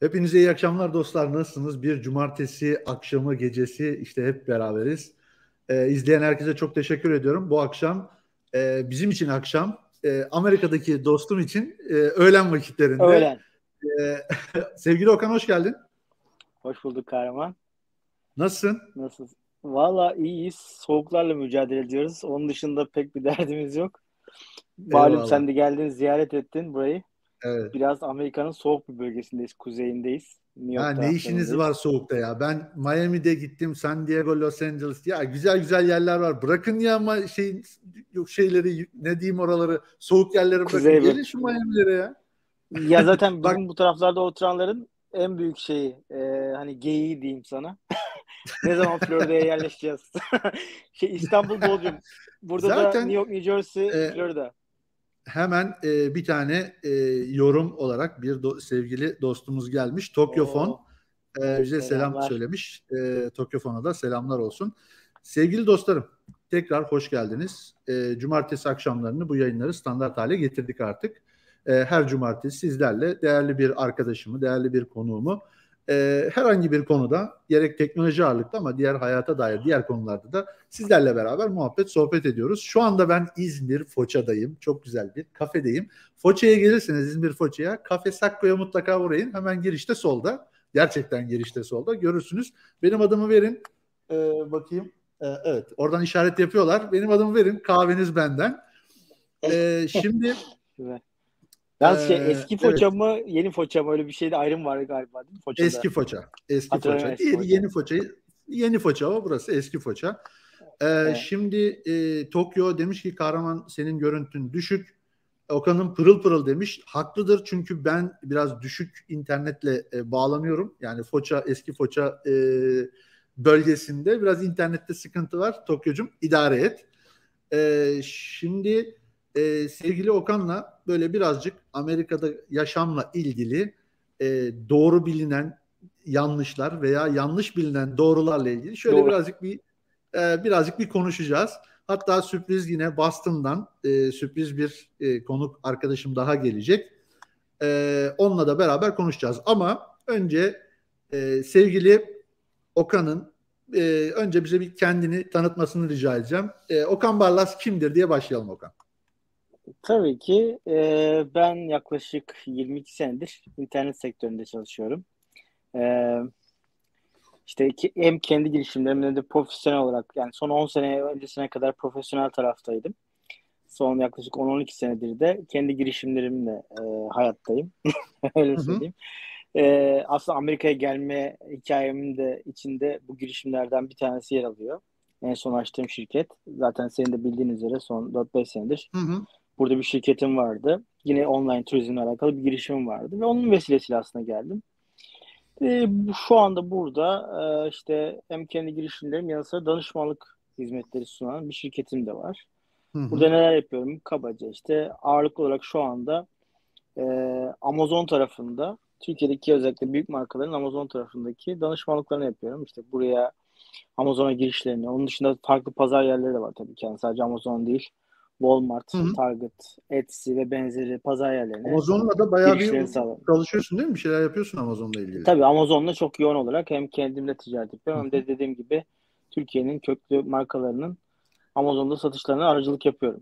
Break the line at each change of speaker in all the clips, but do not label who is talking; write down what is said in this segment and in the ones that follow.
Hepinize iyi akşamlar dostlar. Nasılsınız? Bir cumartesi akşamı gecesi işte hep beraberiz. Ee, izleyen herkese çok teşekkür ediyorum. Bu akşam e, bizim için akşam, e, Amerika'daki dostum için e, öğlen vakitlerinde.
Öğlen.
E, sevgili Okan hoş geldin.
Hoş bulduk kahraman.
Nasılsın?
Nasılsın? Valla iyiyiz. Soğuklarla mücadele ediyoruz. Onun dışında pek bir derdimiz yok. Malum sen de geldin, ziyaret ettin burayı.
Evet.
Biraz Amerika'nın soğuk bir bölgesindeyiz, kuzeyindeyiz. New
Ha, ne işiniz var soğukta ya? Ben Miami'de gittim, San Diego, Los Angeles. Ya güzel güzel yerler var. Bırakın ya ama şey yok şeyleri ne diyeyim oraları soğuk yerleri bırakın.
Kuzey
Gelin şu Miami'lere ya.
Ya zaten
Bak-
bu taraflarda oturanların en büyük şeyi, e, hani geyiği diyeyim sana. ne zaman Florida'ya yerleşeceğiz? şey İstanbul, Bodrum. Burada da
Zaten,
New York, New Jersey,
e,
Florida.
Hemen e, bir tane e, yorum olarak bir do- sevgili dostumuz gelmiş. Tokyofon e, bize selam söylemiş. E, Tokyofon'a da selamlar olsun. Sevgili dostlarım tekrar hoş geldiniz. E, cumartesi akşamlarını bu yayınları standart hale getirdik artık. E, her cumartesi sizlerle değerli bir arkadaşımı, değerli bir konuğumu e, herhangi bir konuda gerek teknoloji ağırlıklı ama diğer hayata dair diğer konularda da sizlerle beraber muhabbet, sohbet ediyoruz. Şu anda ben İzmir Foça'dayım. Çok güzel bir kafedeyim. Foça'ya gelirseniz İzmir Foça'ya Kafe Sakko'ya mutlaka uğrayın. Hemen girişte solda. Gerçekten girişte solda. Görürsünüz. Benim adımı verin. Ee, bakayım. Ee, evet. Oradan işaret yapıyorlar. Benim adımı verin. Kahveniz benden. Ee, şimdi.
Yalnız şey,
Ee,
eski
evet.
Foça mı, yeni Foça mı öyle bir şeyde ayrım var galiba değil mi Foça'da?
Eski Foça. Eski
Hatırlıyorum
Foça.
eski
Diğeri
Foça.
yeni Foça'yı yeni Foça o burası eski Foça. Ee,
Evet.
Şimdi e, Tokyo demiş ki kahraman senin görüntün düşük. Okan'ın pırıl pırıl demiş. Haklıdır çünkü ben biraz düşük internetle e, bağlanıyorum. Yani Foça eski Foça e, bölgesinde biraz internette sıkıntı var. Tokyo'cum idare et. E, şimdi e, sevgili Okan'la böyle birazcık Amerika'da yaşamla ilgili e, doğru bilinen yanlışlar veya yanlış bilinen doğrularla ilgili şöyle
Doğru.
birazcık bir e, birazcık bir konuşacağız. Hatta sürpriz yine Boston'dan e, sürpriz bir e, konuk arkadaşım daha gelecek. E, onunla da beraber konuşacağız. Ama önce e, sevgili Okan'ın e, önce bize bir kendini tanıtmasını rica edeceğim. E, Okan Barlas kimdir diye başlayalım Okan.
Tabii ki e, ben yaklaşık 22 senedir internet sektöründe çalışıyorum. E, işte ki, hem kendi girişimlerimde de profesyonel olarak yani son 10 sene öncesine kadar profesyonel taraftaydım. Son yaklaşık 10-12 senedir de kendi girişimlerimle e, hayattayım. Öyle
Hı hı.
söyleyeyim. E, aslında Amerika'ya gelme hikayemin de içinde bu girişimlerden bir tanesi yer alıyor. En son açtığım şirket. Zaten senin de bildiğin üzere son 4-5 senedir
Hı hı.
Burada bir şirketim vardı. Yine online turizmle alakalı bir girişimim vardı ve onun vesilesiyle aslında geldim. E, şu anda burada e, işte hem kendi girişimlerim yanı sıra danışmanlık hizmetleri sunan bir şirketim de var.
Hı hı.
Burada neler yapıyorum? Kabaca işte ağırlıklı olarak şu anda e, Amazon tarafında Türkiye'deki özellikle büyük markaların Amazon tarafındaki danışmanlıklarını yapıyorum. İşte buraya Amazon'a girişlerini, onun dışında farklı pazar yerleri de var tabii ki. Yani sadece Amazon değil. Walmart,
Hı hı.
Target, Etsy ve benzeri pazar yerlerine
Amazon'la da bayağı bir
sağlıyorum.
çalışıyorsun değil mi? Bir şeyler yapıyorsun Amazon'la ilgili.
Tabii Amazon'la çok yoğun olarak hem kendimle ticaret yapıyorum hem de dediğim gibi Türkiye'nin köklü markalarının Amazon'da satışlarına aracılık yapıyorum.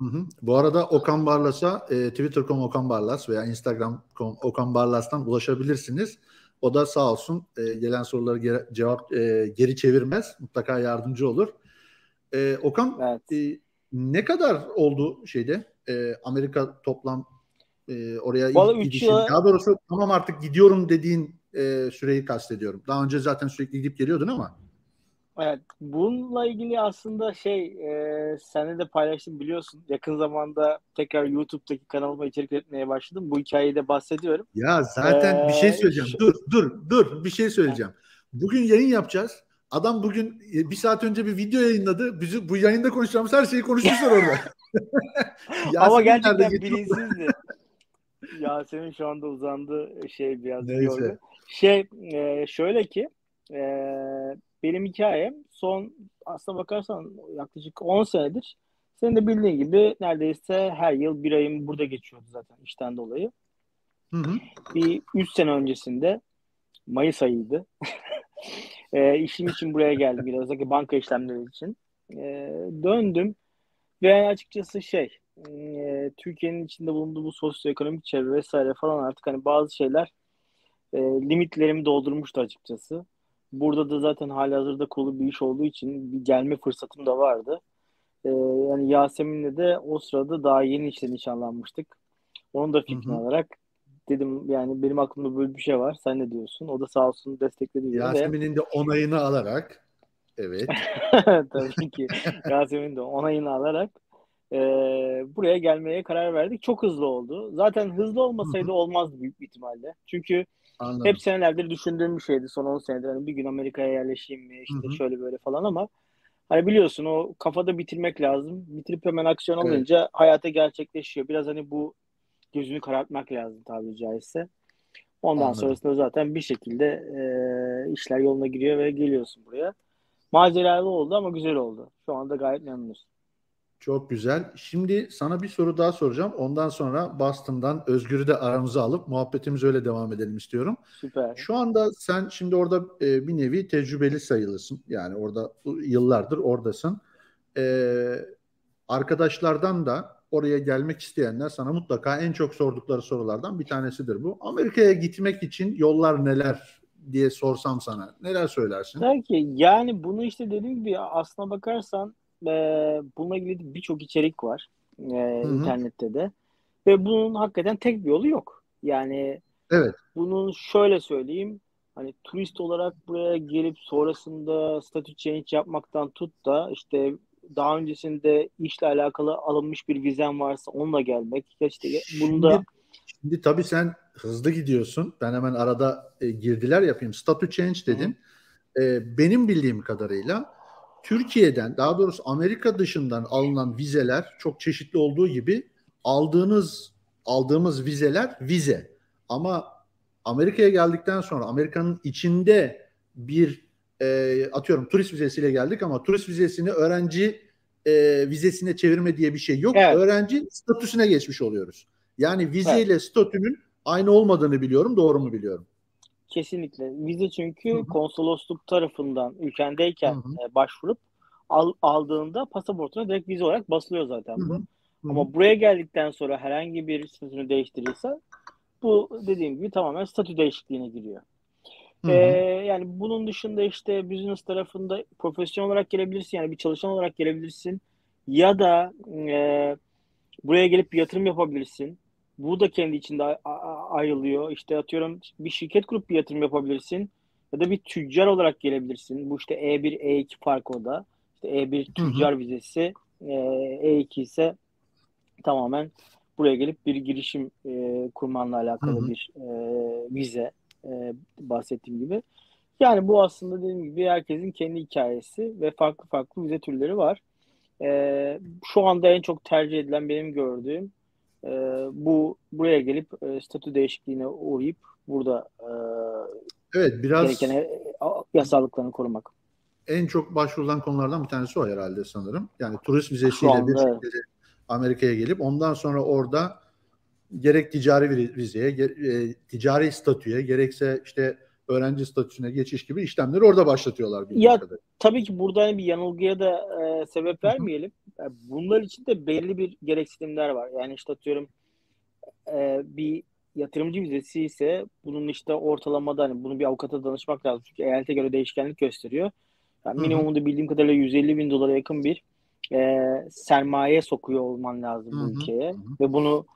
Hı hı. Bu arada Okan Barlas'a e, Twitter.com Okan Barlas veya Instagram.com Okan Barlas'tan ulaşabilirsiniz. O da sağ olsun e, gelen soruları geri, cevap e, geri çevirmez. Mutlaka yardımcı olur. E, Okan
Evet.
e, ne kadar oldu şeyde e, Amerika toplam e, oraya
Vallahi
gidişin?
yıla-
Daha doğrusu tamam artık gidiyorum dediğin e, süreyi kastediyorum. Daha önce zaten sürekli gidip geliyordun ama.
Evet, bununla ilgili aslında şey, e, seninle de paylaştım biliyorsun. Yakın zamanda tekrar YouTube'daki kanalıma içerik üretmeye başladım. Bu hikayeyi de bahsediyorum.
Ya zaten bir şey
Ee,
söyleyeceğim.
şu-
Dur, dur, dur. Bir şey söyleyeceğim. Bugün yayın yapacağız. Adam bugün e, bir saat önce bir video yayınladı. Bizi bu yayında konuşacağımız her şeyi konuşmuşlar orada.
Ama gerçekten bilinçsizdi. Yasemin şu anda uzandı şey biraz
Neyse.
yorgun. Şey e, şöyle ki e, benim hikayem son aslına bakarsan yaklaşık 10 senedir senin de bildiğin gibi neredeyse her yıl bir ayım burada geçiyordu zaten işten dolayı. Hı hı. Bir 3 sene öncesinde Mayıs ayıydı. e, işim için buraya geldim biraz da banka işlemleri için. E, döndüm ve açıkçası şey e, Türkiye'nin içinde bulunduğu bu sosyoekonomik çevre vesaire falan artık hani bazı şeyler e, limitlerimi doldurmuştu açıkçası. Burada da zaten hali hazırda kolu bir iş olduğu için bir gelme fırsatım da vardı. E, yani Yasemin'le de o sırada daha yeni işte nişanlanmıştık. Onun da fikrini alarak dedim yani benim aklımda böyle bir şey var. Sen ne diyorsun? O da sağ olsun destekledi.
Yasemin'in ve... de onayını alarak evet.
Tabii ki. Yasemin'in de onayını alarak e, buraya gelmeye karar verdik. Çok hızlı oldu. Zaten hızlı olmasaydı olmazdı büyük bir ihtimalle. Çünkü Anladım. hep senelerdir düşündüğüm bir şeydi. Son 10 senedir hani bir gün Amerika'ya yerleşeyim mi işte Hı-hı. şöyle böyle falan ama hani biliyorsun o kafada bitirmek lazım. Bitirip hemen aksiyon alınca evet. hayata gerçekleşiyor. Biraz hani bu gözünü karartmak lazım tabiri caizse. Ondan Anladım. sonrasında zaten bir şekilde e, işler yoluna giriyor ve geliyorsun buraya. Maceralı oldu ama güzel oldu. Şu anda gayet memnunuz.
Çok güzel. Şimdi sana bir soru daha soracağım. Ondan sonra Boston'dan Özgür'ü de aramıza alıp muhabbetimiz öyle devam edelim istiyorum.
Süper.
Şu anda sen şimdi orada e, bir nevi tecrübeli sayılırsın. Yani orada yıllardır oradasın. E, arkadaşlardan da oraya gelmek isteyenler sana mutlaka en çok sordukları sorulardan bir tanesidir bu. Amerika'ya gitmek için yollar neler diye sorsam sana neler söylersin?
Belki yani bunu işte dediğim gibi aslına bakarsan e, bununla ilgili birçok içerik var e, internette de ve bunun hakikaten tek bir yolu yok. Yani
evet.
bunun şöyle söyleyeyim hani turist olarak buraya gelip sonrasında statü change yapmaktan tut da işte daha öncesinde işle alakalı alınmış bir vizen varsa onunla gelmek. İşte bunda
şimdi, şimdi tabii sen hızlı gidiyorsun. Ben hemen arada e, girdiler yapayım. Statü change dedin. E, benim bildiğim kadarıyla Türkiye'den daha doğrusu Amerika dışından alınan vizeler çok çeşitli olduğu gibi aldığınız aldığımız vizeler vize. Ama Amerika'ya geldikten sonra Amerika'nın içinde bir e, atıyorum turist vizesiyle geldik ama turist vizesini öğrenci e, vizesine çevirme diye bir şey yok. Evet. Öğrenci statüsüne geçmiş oluyoruz. Yani vizeyle evet. statünün aynı olmadığını biliyorum. Doğru mu biliyorum?
Kesinlikle. Vize çünkü Hı-hı. konsolosluk tarafından ülkendeyken e, başvurup al, aldığında pasaportuna direkt vize olarak basılıyor zaten bu. Hı-hı. Ama buraya geldikten sonra herhangi bir statünü değiştirirse bu dediğim gibi tamamen statü değişikliğine giriyor. Ee, yani bunun dışında işte business tarafında profesyonel olarak gelebilirsin yani bir çalışan olarak gelebilirsin ya da e, buraya gelip bir yatırım yapabilirsin bu da kendi içinde ayrılıyor. İşte atıyorum bir şirket kurup bir yatırım yapabilirsin. Ya da bir tüccar olarak gelebilirsin. Bu işte E1, E2 fark o da. İşte E1 tüccar hı hı. vizesi, E2 ise tamamen buraya gelip bir girişim e, kurmanla alakalı hı hı. bir e, vize e, bahsettiğim gibi. Yani bu aslında dediğim gibi herkesin kendi hikayesi ve farklı farklı vize türleri var. E, şu anda en çok tercih edilen benim gördüğüm e, bu buraya gelip e, statü değişikliğine uğrayıp burada e,
evet biraz gereken
yasallıklarını korumak.
En çok başvurulan konulardan bir tanesi o herhalde sanırım. Yani turist vizesiyle anda, bir şekilde Amerika'ya gelip ondan sonra orada gerek ticari vizeye, e, ticari statüye, gerekse işte öğrenci statüsüne geçiş gibi işlemleri orada başlatıyorlar.
Ya kadar. tabii ki burada hani bir yanılgıya da e, sebep vermeyelim. Yani bunlar için de belli bir gereksinimler var. Yani işte atıyorum e, bir yatırımcı vizesi ise bunun işte ortalamada hani bunu bir avukata danışmak lazım. Çünkü eyalete göre değişkenlik gösteriyor. Yani minimumda bildiğim kadarıyla 150 bin dolara yakın bir e, sermaye sokuyor olman lazım bu ülkeye. Hı hı. Ve bunu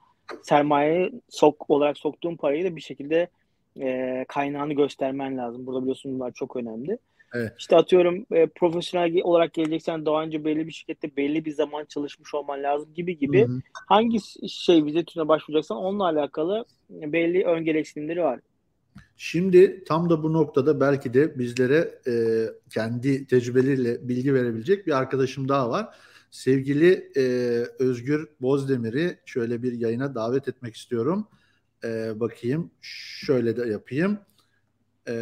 sermaye sok olarak soktuğun parayı da bir şekilde e, kaynağını göstermen lazım. Burada biliyorsun bunlar çok önemli. Evet. İşte atıyorum e, profesyonel olarak geleceksen daha önce belli bir şirkette belli bir zaman çalışmış olman lazım gibi gibi. Hı hı. Hangi şey vize türüne başvuracaksan onunla alakalı belli ön gereksinimleri var.
Şimdi tam da bu noktada belki de bizlere e, kendi tecrübeleriyle bilgi verebilecek bir arkadaşım daha var. Sevgili e, Özgür Bozdemir'i şöyle bir yayına davet etmek istiyorum. E, bakayım şöyle de yapayım. E,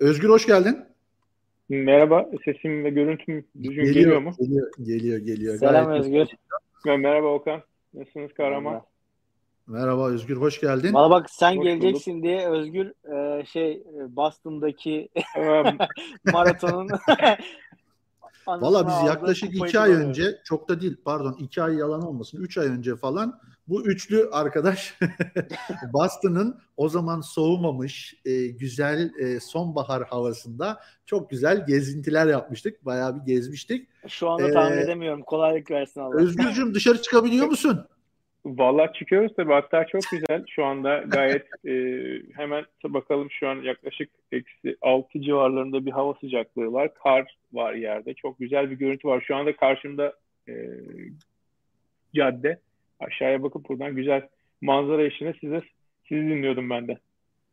Özgür hoş geldin.
Merhaba, sesim ve görüntüm düzgün geliyor, geliyor mu?
Geliyor, geliyor, geliyor.
Selam Gayet Özgür.
Merhaba Okan. Nasılsınız kahraman?
Merhaba Özgür, hoş geldin.
Valla bak sen hoş geleceksin bulduk. diye Özgür e, şey e, Boston'daki maratonun
Valla biz yaklaşık iki ay önce, çok da değil pardon iki ay yalan olmasın, üç ay önce falan bu üçlü arkadaş Boston'ın o zaman soğumamış e, güzel e, sonbahar havasında çok güzel gezintiler yapmıştık. Bayağı bir gezmiştik.
Şu anda ee, tahmin edemiyorum. Kolaylık versin Allah.
Özgürcüm dışarı çıkabiliyor musun?
Vallahi çıkıyoruz tabii. Hatta çok güzel. Şu anda gayet e, hemen bakalım şu an yaklaşık eksi 6 civarlarında bir hava sıcaklığı var. Kar var yerde. Çok güzel bir görüntü var. Şu anda karşımda e, cadde. Aşağıya bakıp buradan güzel manzara eşliğinde size sizi dinliyordum ben de.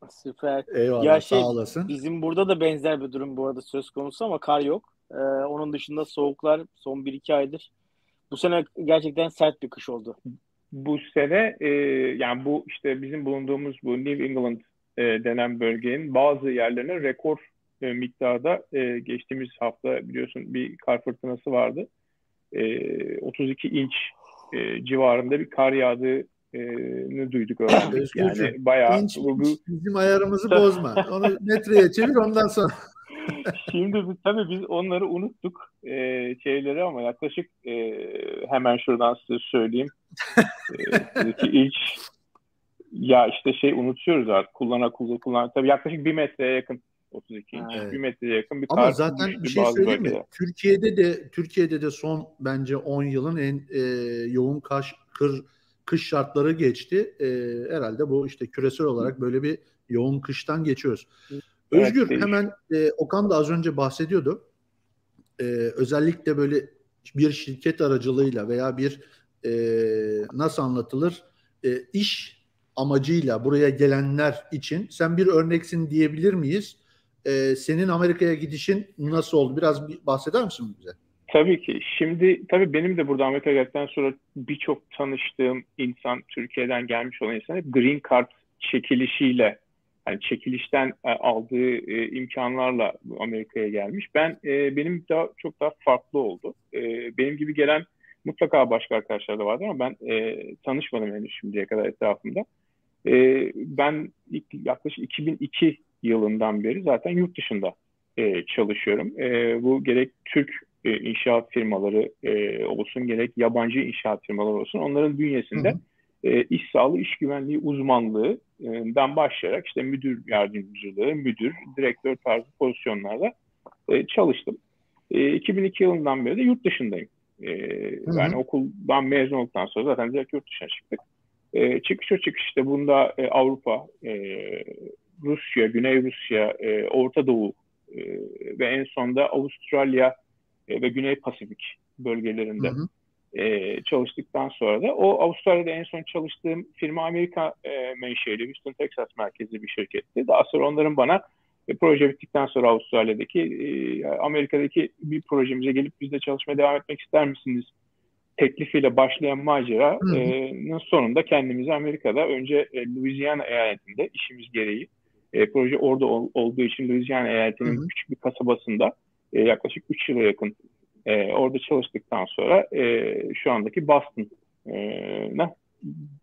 Süper.
Eyvallah ya şey, sağ olasın.
Bizim burada da benzer bir durum bu arada söz konusu ama kar yok. Ee, onun dışında soğuklar son 1-2 aydır. Bu sene gerçekten sert bir kış oldu
bu sene e, yani bu işte bizim bulunduğumuz bu New England e, denen bölgenin bazı yerlerine rekor e, miktarda e, geçtiğimiz hafta biliyorsun bir kar fırtınası vardı. E, 32 inç e, civarında bir kar yağdığını duyduk öğrendik. Yani bayağı
inç, bu, bu... bizim ayarımızı bozma. Onu metreye çevir ondan sonra.
Şimdi biz, tabii biz onları unuttuk e, şeyleri ama yaklaşık e, hemen şuradan size söyleyeyim. e, ilk ya işte şey unutuyoruz artık kullana kullana kullan. Tabii yaklaşık bir metreye yakın 32 inç. Evet. Bir metreye yakın bir
Ama zaten bir şey söyleyeyim mi? Türkiye'de de Türkiye'de de son bence 10 yılın en e, yoğun kaş, kır, kış şartları geçti. E, herhalde bu işte küresel olarak böyle bir yoğun kıştan geçiyoruz. Özgür evet, hemen e, Okan da az önce bahsediyordu. E, özellikle böyle bir şirket aracılığıyla veya bir e, nasıl anlatılır e, iş amacıyla buraya gelenler için sen bir örneksin diyebilir miyiz? E, senin Amerika'ya gidişin nasıl oldu? Biraz bahseder misin bize?
Tabii ki. Şimdi tabii benim de burada Amerika'ya geldikten sonra birçok tanıştığım insan, Türkiye'den gelmiş olan insan hep green card çekilişiyle yani çekilişten e, aldığı e, imkanlarla Amerika'ya gelmiş. Ben e, benim daha çok daha farklı oldu. E, benim gibi gelen mutlaka başka arkadaşlar da vardı ama ben e, tanışmadım henüz şimdiye kadar etrafımda. E, ben ilk, yaklaşık 2002 yılından beri zaten yurt dışında e, çalışıyorum. E, bu gerek Türk e, inşaat firmaları e, olsun gerek yabancı inşaat firmaları olsun onların bünyesinde hı hı e, iş sağlığı, iş güvenliği uzmanlığından başlayarak işte müdür yardımcılığı, müdür, direktör tarzı pozisyonlarda e, çalıştım. E, 2002 yılından beri de yurt dışındayım. E, yani okuldan mezun olduktan sonra zaten direkt yurt dışına çıktık. E, çıkış o çıkış işte bunda e, Avrupa, e, Rusya, Güney Rusya, e, Orta Doğu e, ve en sonda Avustralya e, ve Güney Pasifik bölgelerinde hı hı e, çalıştıktan sonra da o Avustralya'da en son çalıştığım firma Amerika e, menşeli Houston, Texas merkezli bir şirketti. Daha sonra onların bana e, proje bittikten sonra Avustralya'daki e, Amerika'daki bir projemize gelip bizde çalışmaya devam etmek ister misiniz teklifiyle başlayan maceranın sonunda kendimizi Amerika'da önce e, Louisiana eyaletinde işimiz gereği e, proje orada ol, olduğu için Louisiana eyaletinin hı hı. küçük bir kasabasında e, yaklaşık 3 yıla yakın e, orada çalıştıktan sonra e, şu andaki Boston'a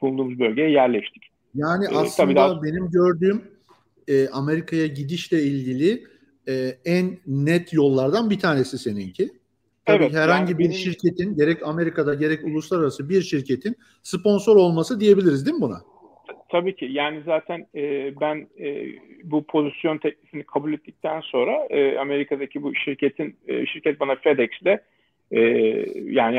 bulunduğumuz bölgeye yerleştik.
Yani e, aslında daha... benim gördüğüm e, Amerika'ya gidişle ilgili e, en net yollardan bir tanesi seninki. Tabii evet, herhangi yani bir benim... şirketin gerek Amerika'da gerek uluslararası bir şirketin sponsor olması diyebiliriz değil mi buna?
Tabii ki. Yani zaten e, ben e, bu pozisyon teklifini kabul ettikten sonra e, Amerika'daki bu şirketin e, şirket bana FedEx'te e, yani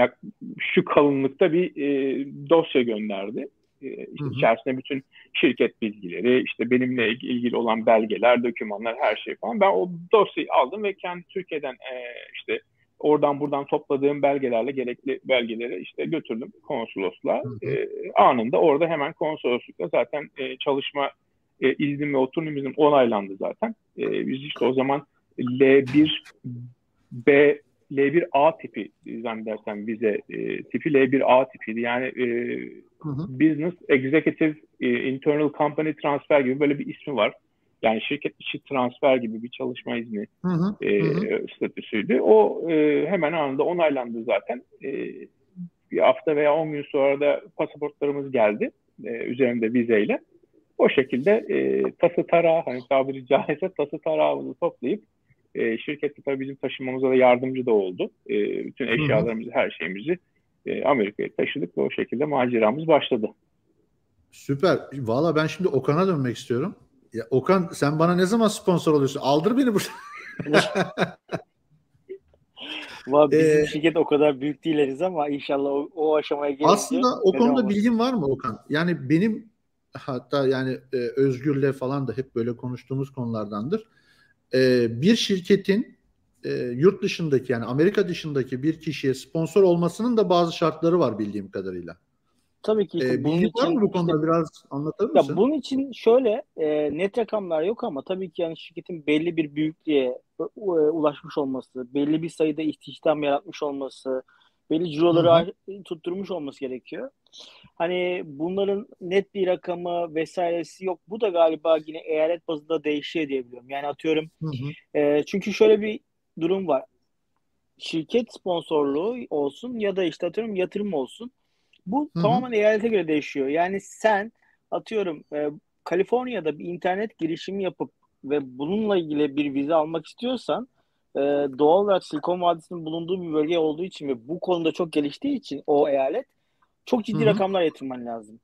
şu kalınlıkta bir e, dosya gönderdi. E, işte içerisinde bütün şirket bilgileri, işte benimle ilgili olan belgeler, dokümanlar, her şey falan. Ben o dosyayı aldım ve kendi Türkiye'den e, işte Oradan buradan topladığım belgelerle gerekli belgeleri işte götürdüm konsolosluğa. E, anında orada hemen konsoloslukta zaten e, çalışma e, iznim ve oturum iznim onaylandı zaten. E, biz işte o zaman L1 B L1A tipi zannedersem bize e, tipi L1A tipiydi. Yani e, hı hı. Business Executive e, Internal Company Transfer gibi böyle bir ismi var. Yani şirket içi transfer gibi bir çalışma izni hı hı, e, hı. statüsüydü. O e, hemen anında onaylandı zaten. E, bir hafta veya 10 gün sonra da pasaportlarımız geldi. e, üzerinde vizeyle. O şekilde e, tası tarağı hani tabiri caizse tası tarağımızı toplayıp e, şirkette tabii bizim taşımamıza da yardımcı da oldu. E, bütün eşyalarımızı, her şeyimizi e, Amerika'ya taşıdık ve o şekilde maceramız başladı.
Süper. Valla ben şimdi Okan'a dönmek istiyorum. Ya Okan sen bana ne zaman sponsor oluyorsun? Aldır beni burada.
Valla bizim ee, şirket o kadar büyük değiliz ama inşallah o, o aşamaya gelince.
Aslında o konuda bilgin var mı Okan? Yani benim hatta yani e, Özgür'le falan da hep böyle konuştuğumuz konulardandır. E, bir şirketin e, yurt dışındaki yani Amerika dışındaki bir kişiye sponsor olmasının da bazı şartları var bildiğim kadarıyla.
Tabii ki. Işte
ee, bunun için, var mı bu konuda işte, biraz anlatır mısın?
Ya bunun için şöyle e, net rakamlar yok ama tabii ki yani şirketin belli bir büyüklüğe e, ulaşmış olması, belli bir sayıda istihdam yaratmış olması, belli ciroları tutturmuş olması gerekiyor. Hani bunların net bir rakamı vesairesi yok. Bu da galiba yine eyalet bazında değişiyor diyebiliyorum. Yani atıyorum hı hı. E, çünkü şöyle bir durum var. Şirket sponsorluğu olsun ya da işte atıyorum yatırım olsun. Bu Hı-hı. tamamen eyalete göre değişiyor. Yani sen atıyorum e, Kaliforniya'da bir internet girişimi yapıp ve bununla ilgili bir vize almak istiyorsan e, doğal olarak Silikon Vadisi'nin bulunduğu bir bölge olduğu için ve bu konuda çok geliştiği için o eyalet çok ciddi Hı-hı. rakamlar yatırman lazım.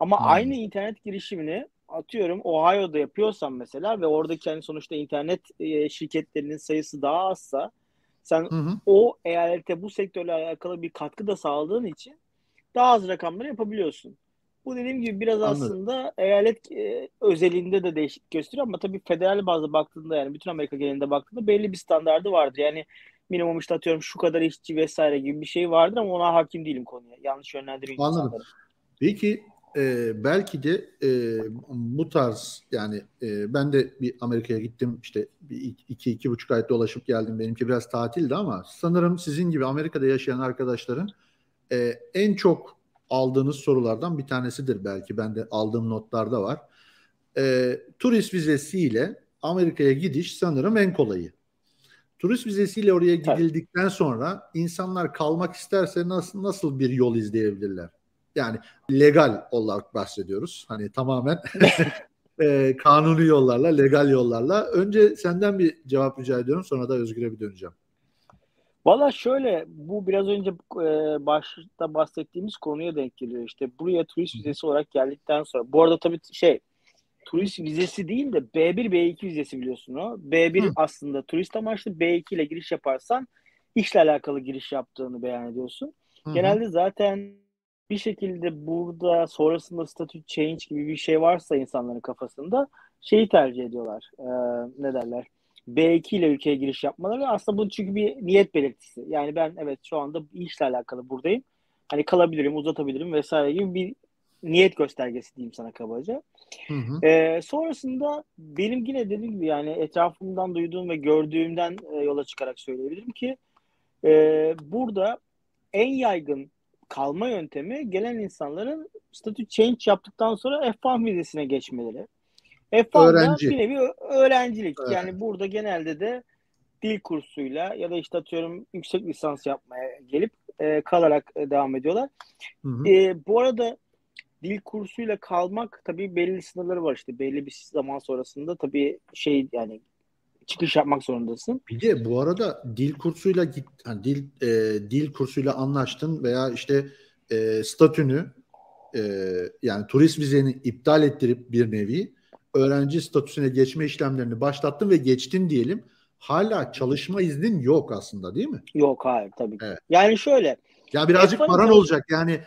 Ama Hı-hı. aynı internet girişimini atıyorum Ohio'da yapıyorsan mesela ve oradaki hani sonuçta internet e, şirketlerinin sayısı daha azsa sen hı hı. o eyalete bu sektörle alakalı bir katkı da sağladığın için daha az rakamları yapabiliyorsun. Bu dediğim gibi biraz Anladım. aslında eyalet e, özelinde de değişik gösteriyor ama tabii federal bazda baktığında yani bütün Amerika genelinde baktığında belli bir standardı vardır. Yani minimum işte atıyorum şu kadar işçi vesaire gibi bir şey vardır ama ona hakim değilim konuya. Yanlış yönlendireyim
Anladım. insanları. Peki e, belki de e, bu tarz yani e, ben de bir Amerika'ya gittim işte bir iki iki buçuk ayda dolaşıp geldim benimki biraz tatildi ama sanırım sizin gibi Amerika'da yaşayan arkadaşların e, en çok aldığınız sorulardan bir tanesidir belki. Ben de aldığım notlarda var. E, turist vizesiyle Amerika'ya gidiş sanırım en kolayı. Turist vizesiyle oraya gidildikten sonra insanlar kalmak isterse nasıl nasıl bir yol izleyebilirler? Yani legal olarak bahsediyoruz. Hani tamamen e, kanuni yollarla, legal yollarla. Önce senden bir cevap rica ediyorum. Sonra da Özgür'e bir döneceğim.
Valla şöyle bu biraz önce e, başta bahsettiğimiz konuya denk geliyor. İşte buraya turist vizesi olarak geldikten sonra. Bu arada tabii şey turist vizesi değil de B1 B2 vizesi biliyorsun o. B1 Hı. aslında turist amaçlı B2 ile giriş yaparsan işle alakalı giriş yaptığını beyan ediyorsun. Hı. Genelde zaten bir şekilde burada sonrasında statü change gibi bir şey varsa insanların kafasında şeyi tercih ediyorlar. Ee, ne derler? B2 ile ülkeye giriş yapmaları aslında bu çünkü bir niyet belirtisi. Yani ben evet şu anda işle alakalı buradayım. Hani kalabilirim, uzatabilirim vesaire gibi bir niyet göstergesi diyeyim sana kabaca. Hı hı. Ee, sonrasında benim yine dediğim gibi yani etrafımdan duyduğum ve gördüğümden e, yola çıkarak söyleyebilirim ki e, burada en yaygın kalma yöntemi gelen insanların statü change yaptıktan sonra F1 vizesine geçmeleri. F1'da Öğrenci. bir nevi öğrencilik. Evet. Yani burada genelde de dil kursuyla ya da işte atıyorum yüksek lisans yapmaya gelip e, kalarak e, devam ediyorlar. Hı hı. E, bu arada dil kursuyla kalmak tabii belli sınırları var işte belli bir zaman sonrasında tabii şey yani çıkış yapmak zorundasın.
Bir de bu arada dil kursuyla git yani dil e, dil kursuyla anlaştın veya işte e, statünü e, yani turist vizeni iptal ettirip bir nevi öğrenci statüsüne geçme işlemlerini başlattın ve geçtin diyelim. Hala çalışma iznin yok aslında değil mi?
Yok hayır tabii ki. Evet. Yani şöyle.
Ya birazcık paran olacak yani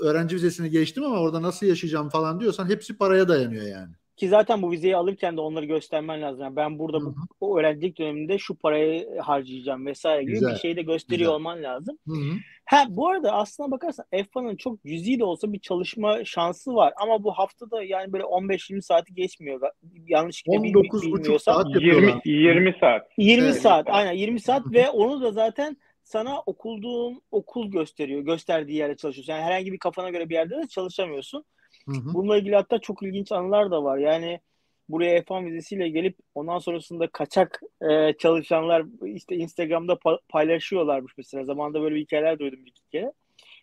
öğrenci vizesini geçtim ama orada nasıl yaşayacağım falan diyorsan hepsi paraya dayanıyor yani.
Ki zaten bu vizeyi alırken de onları göstermen lazım. Yani ben burada Hı-hı. bu öğrencilik döneminde şu parayı harcayacağım vesaire gibi Güzel. bir şeyi de gösteriyor Güzel. olman lazım. Hı-hı. Ha bu arada aslına bakarsan F1'ın çok cüzi de olsa bir çalışma şansı var. Ama bu haftada yani böyle 15-20 saati geçmiyor. Yanlış
19,5 saat
20, 20 saat.
20 evet. saat aynen 20 saat ve onu da zaten sana okulduğun okul gösteriyor. Gösterdiği yerde çalışıyorsun. Yani herhangi bir kafana göre bir yerde de çalışamıyorsun. Hı. Bununla ilgili hatta çok ilginç anılar da var. Yani buraya F1 vizesiyle gelip ondan sonrasında kaçak e, çalışanlar işte Instagram'da pa- paylaşıyorlarmış mesela. Zamanında böyle hikayeler duydum bir iki kere.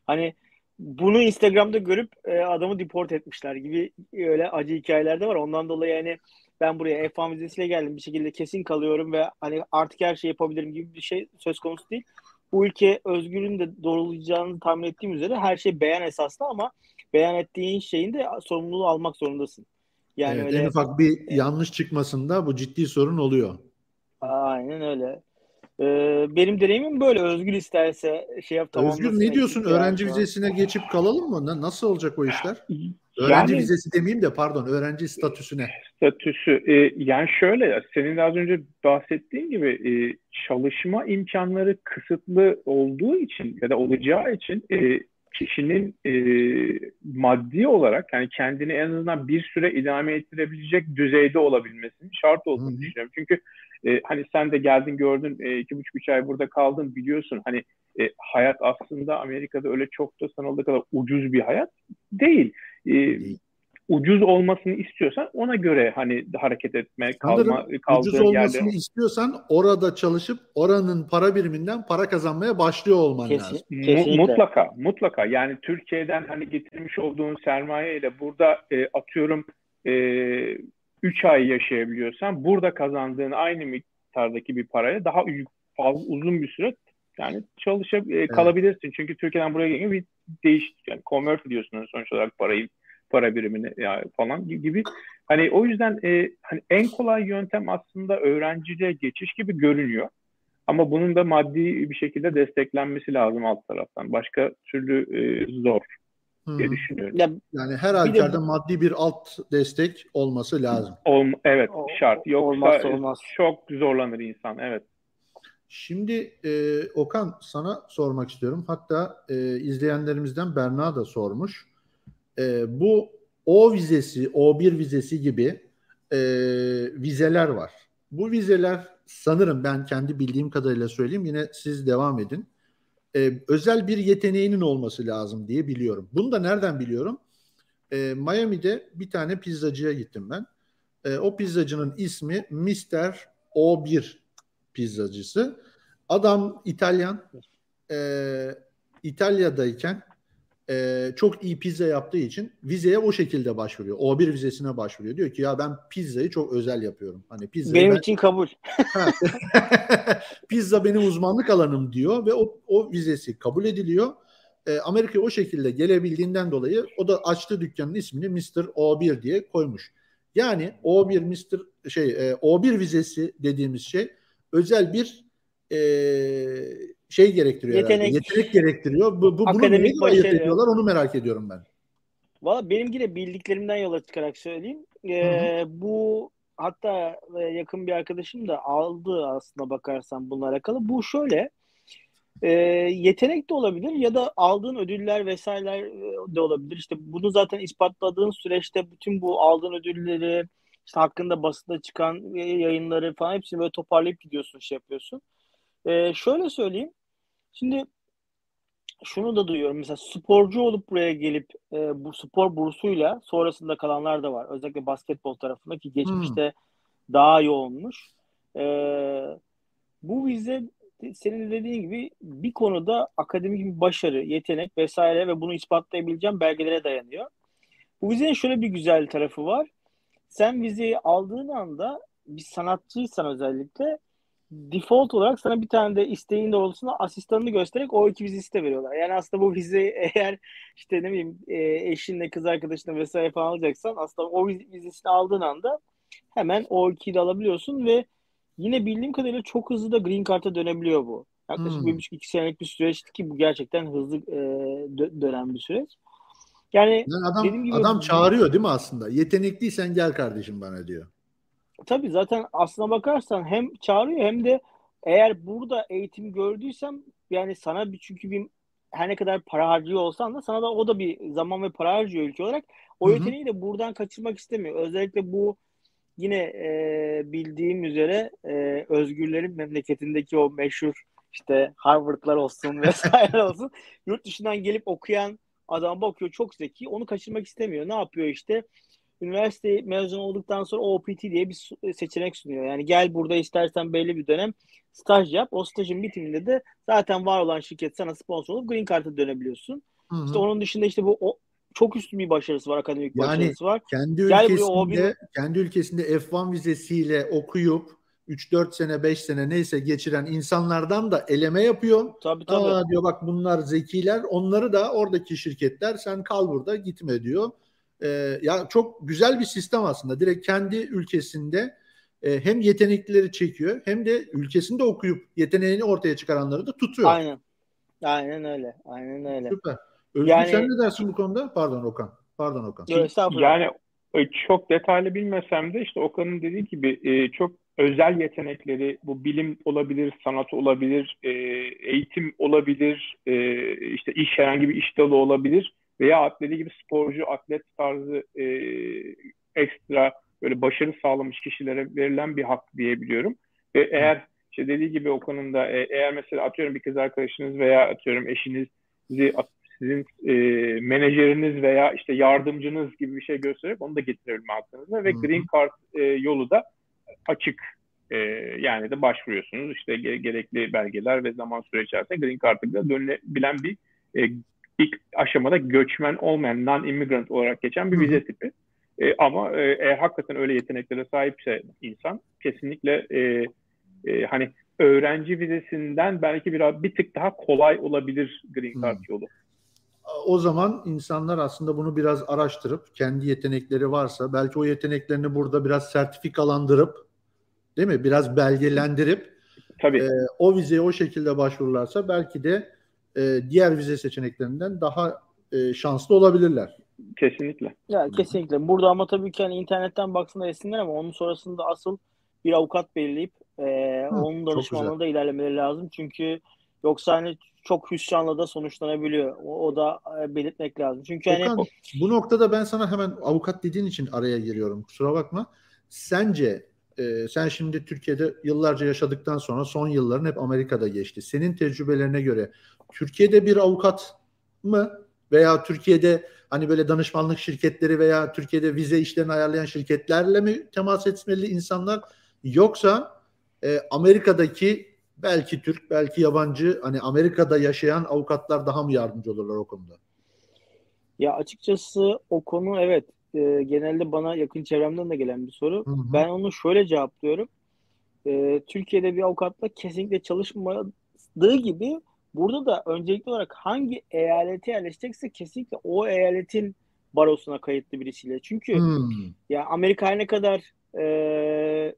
Hani bunu Instagram'da görüp e, adamı deport etmişler gibi öyle acı hikayeler de var. Ondan dolayı yani ben buraya F1 vizesiyle geldim bir şekilde kesin kalıyorum ve hani artık her şeyi yapabilirim gibi bir şey söz konusu değil. Bu ülke özgürlüğün de doğrulayacağını tahmin ettiğim üzere her şey beyan esaslı ama beyan ettiğin şeyin de sorumluluğu almak zorundasın.
Yani evet, öyle, en ufak bir e, yanlış çıkmasında bu ciddi sorun oluyor.
Aynen öyle. Ee, benim deneyimim böyle. Özgür isterse şey yap
Özgür ne diyorsun? Öğrenci vizesine geçip kalalım mı? Nasıl olacak o işler? Öğrenci yani, vizesi demeyeyim de pardon öğrenci statüsüne.
Statüsü. E, yani şöyle senin az önce bahsettiğin gibi e, çalışma imkanları kısıtlı olduğu için ya da olacağı için e, kişinin e, maddi olarak yani kendini en azından bir süre idame ettirebilecek düzeyde olabilmesinin şart olduğunu Hı. düşünüyorum. Çünkü e, hani sen de geldin gördün e, iki buçuk üç ay burada kaldın biliyorsun hani e, hayat aslında Amerika'da öyle çok da sanıldığı kadar ucuz bir hayat değil. E, ucuz olmasını istiyorsan ona göre hani hareket etme, kalma,
kaldığın ucuz olmasını yerde... istiyorsan orada çalışıp oranın para biriminden para kazanmaya başlıyor olman Kesin, lazım.
Kesinlikle. Mutlaka, mutlaka. Yani Türkiye'den hani getirmiş olduğun sermaye ile burada e, atıyorum e, 3 ay yaşayabiliyorsan burada kazandığın aynı miktardaki bir paraya daha fazla uzun bir süre yani çalışıp e, kalabilirsin. Evet. Çünkü Türkiye'den buraya gelince bir değiş yani convert ediyorsun sonuç olarak parayı para birimini yani falan gibi. Hani o yüzden e, hani en kolay yöntem aslında öğrencide geçiş gibi görünüyor. Ama bunun da maddi bir şekilde desteklenmesi lazım alt taraftan. Başka türlü e, zor diye düşünüyorum. Ya,
yani her halükarda de... maddi bir alt destek olması lazım.
Ol, evet şart. Yoksa Olmazsa olmaz. çok zorlanır insan. Evet.
Şimdi e, Okan sana sormak istiyorum. Hatta e, izleyenlerimizden Berna da sormuş. E, bu O vizesi, O1 vizesi gibi e, vizeler var. Bu vizeler sanırım ben kendi bildiğim kadarıyla söyleyeyim. Yine siz devam edin e, özel bir yeteneğinin olması lazım diye biliyorum. Bunu da nereden biliyorum? E, Miami'de bir tane pizzacıya gittim ben. E, o pizzacının ismi Mr. O1 pizzacısı. Adam İtalyan. E, İtalya'dayken e, çok iyi pizza yaptığı için vizeye o şekilde başvuruyor. O1 vizesine başvuruyor. Diyor ki ya ben pizzayı çok özel yapıyorum. Hani pizza
benim ben... için kabul.
pizza benim uzmanlık alanım diyor ve o, o vizesi kabul ediliyor. E, Amerika'ya o şekilde gelebildiğinden dolayı o da açtı dükkanın ismini Mr. O1 diye koymuş. Yani O1 Mr. şey e, O1 vizesi dediğimiz şey özel bir e, şey gerektiriyor yetenek, herhalde. Yetenek gerektiriyor. Bu, bu bunu neyle ayırt ediyorlar onu merak ediyorum ben.
Valla benim yine bildiklerimden yola çıkarak söyleyeyim. Ee, bu hatta e, yakın bir arkadaşım da aldı aslında bakarsan bununla alakalı. Bu şöyle e, yetenek de olabilir ya da aldığın ödüller vesaireler e, de olabilir. İşte bunu zaten ispatladığın süreçte bütün bu aldığın ödülleri işte hakkında basında çıkan yayınları falan hepsini böyle toparlayıp gidiyorsun şey yapıyorsun. E, şöyle söyleyeyim Şimdi şunu da duyuyorum. Mesela sporcu olup buraya gelip e, bu spor bursuyla sonrasında kalanlar da var. Özellikle basketbol tarafında ki geçmişte hmm. daha yoğunmuş. E, bu vize senin de dediğin gibi bir konuda akademik bir başarı, yetenek vesaire ve bunu ispatlayabileceğim belgelere dayanıyor. Bu vizenin şöyle bir güzel tarafı var. Sen vizeyi aldığın anda bir sanatçıysan özellikle default olarak sana bir tane de isteğin doğrultusunda asistanını göstererek o iki vizesi de veriyorlar. Yani aslında bu vize eğer işte ne bileyim e, eşinle kız arkadaşına vesaire falan alacaksan aslında o vizesini aldığın anda hemen o ikiyi de alabiliyorsun ve yine bildiğim kadarıyla çok hızlı da green card'a dönebiliyor bu. Yaklaşık hmm. bir buçuk iki senelik bir süreçti ki bu gerçekten hızlı e, dö- dönen bir süreç.
Yani, yani adam, dediğim gibi, adam çağırıyor değil mi aslında? Yetenekliysen gel kardeşim bana diyor.
Tabii zaten aslına bakarsan hem çağırıyor hem de eğer burada eğitim gördüysem yani sana bir çünkü bir her ne kadar para harcıyor olsan da sana da o da bir zaman ve para harcıyor ülke olarak. O Hı-hı. yeteneği de buradan kaçırmak istemiyor. Özellikle bu yine e, bildiğim üzere e, özgürlerin memleketindeki o meşhur işte Harvard'lar olsun vesaire olsun yurt dışından gelip okuyan adam bakıyor çok zeki onu kaçırmak istemiyor. Ne yapıyor işte üniversite mezun olduktan sonra OPT diye bir seçenek sunuyor. Yani gel burada istersen belli bir dönem staj yap. O stajın bitiminde de zaten var olan şirket sana sponsor olup Green Card'a dönebiliyorsun. Hı-hı. İşte onun dışında işte bu o, çok üstün bir başarısı var, akademik yani başarısı var.
Kendi Gel ülkesinde kendi ülkesinde F1 vizesiyle okuyup 3-4 sene 5 sene neyse geçiren insanlardan da eleme yapıyor.
Tabii tabii.
Aa, diyor bak bunlar zekiler. Onları da oradaki şirketler sen kal burada gitme diyor. Ee, ya çok güzel bir sistem aslında. Direkt kendi ülkesinde e, hem yeteneklileri çekiyor hem de ülkesinde okuyup yeteneğini ortaya çıkaranları da tutuyor.
Aynen. Aynen öyle. Aynen öyle.
Süper. Özgür yani, sen ne dersin bu konuda? Pardon Okan. Pardon Okan.
Yani e, çok detaylı bilmesem de işte Okan'ın dediği gibi e, çok özel yetenekleri bu bilim olabilir, sanat olabilir, e, eğitim olabilir, işte iş herhangi bir iş dalı olabilir veya atleti gibi sporcu, atlet tarzı ekstra böyle başarı sağlamış kişilere verilen bir hak diyebiliyorum. Ve eğer işte dediği gibi o konuda e, eğer mesela atıyorum bir kız arkadaşınız veya atıyorum eşinizi sizin e, menajeriniz veya işte yardımcınız gibi bir şey gösterip onu da getirebilme hakkınızda ve Green Card e, yolu da açık. E, yani de başvuruyorsunuz işte gerekli belgeler ve zaman süre içerisinde Green Card'a da dönülebilen bir e, ilk aşamada göçmen olmayan non-immigrant olarak geçen bir vize tipi. E, ama e, eğer hakikaten öyle yeteneklere sahipse insan kesinlikle e, e, hani öğrenci vizesinden belki biraz bir tık daha kolay olabilir Green Card hmm. yolu.
O zaman insanlar aslında bunu biraz araştırıp kendi yetenekleri varsa belki o yeteneklerini burada biraz sertifikalandırıp değil mi? Biraz belgelendirip
Tabii. E,
o vizeye o şekilde başvururlarsa belki de e, diğer vize seçeneklerinden daha e, şanslı olabilirler.
Kesinlikle.
Ya kesinlikle. Burada ama tabii ki hani internetten baksınlar etsinler ama onun sonrasında asıl bir avukat belirleyip e, Hı, onun danışmanlığında ilerlemeleri lazım. Çünkü yoksa hani çok hüsranla da sonuçlanabiliyor. O, o da e, belirtmek lazım. Çünkü hani Okan,
bu noktada ben sana hemen avukat dediğin için araya giriyorum. Kusura bakma. Sence e, sen şimdi Türkiye'de yıllarca yaşadıktan sonra son yılların hep Amerika'da geçti. Senin tecrübelerine göre Türkiye'de bir avukat mı veya Türkiye'de hani böyle danışmanlık şirketleri veya Türkiye'de vize işlerini ayarlayan şirketlerle mi temas etmeli insanlar yoksa e, Amerika'daki belki Türk belki yabancı hani Amerika'da yaşayan avukatlar daha mı yardımcı olurlar o konuda?
Ya açıkçası o konu evet e, genelde bana yakın çevremden de gelen bir soru. Hı hı. Ben onu şöyle cevaplıyorum. E, Türkiye'de bir avukatla kesinlikle çalışmadığı gibi burada da öncelikli olarak hangi eyalete yerleşecekse kesinlikle o eyaletin barosuna kayıtlı birisiyle. Çünkü hmm. ya Amerika ne kadar e,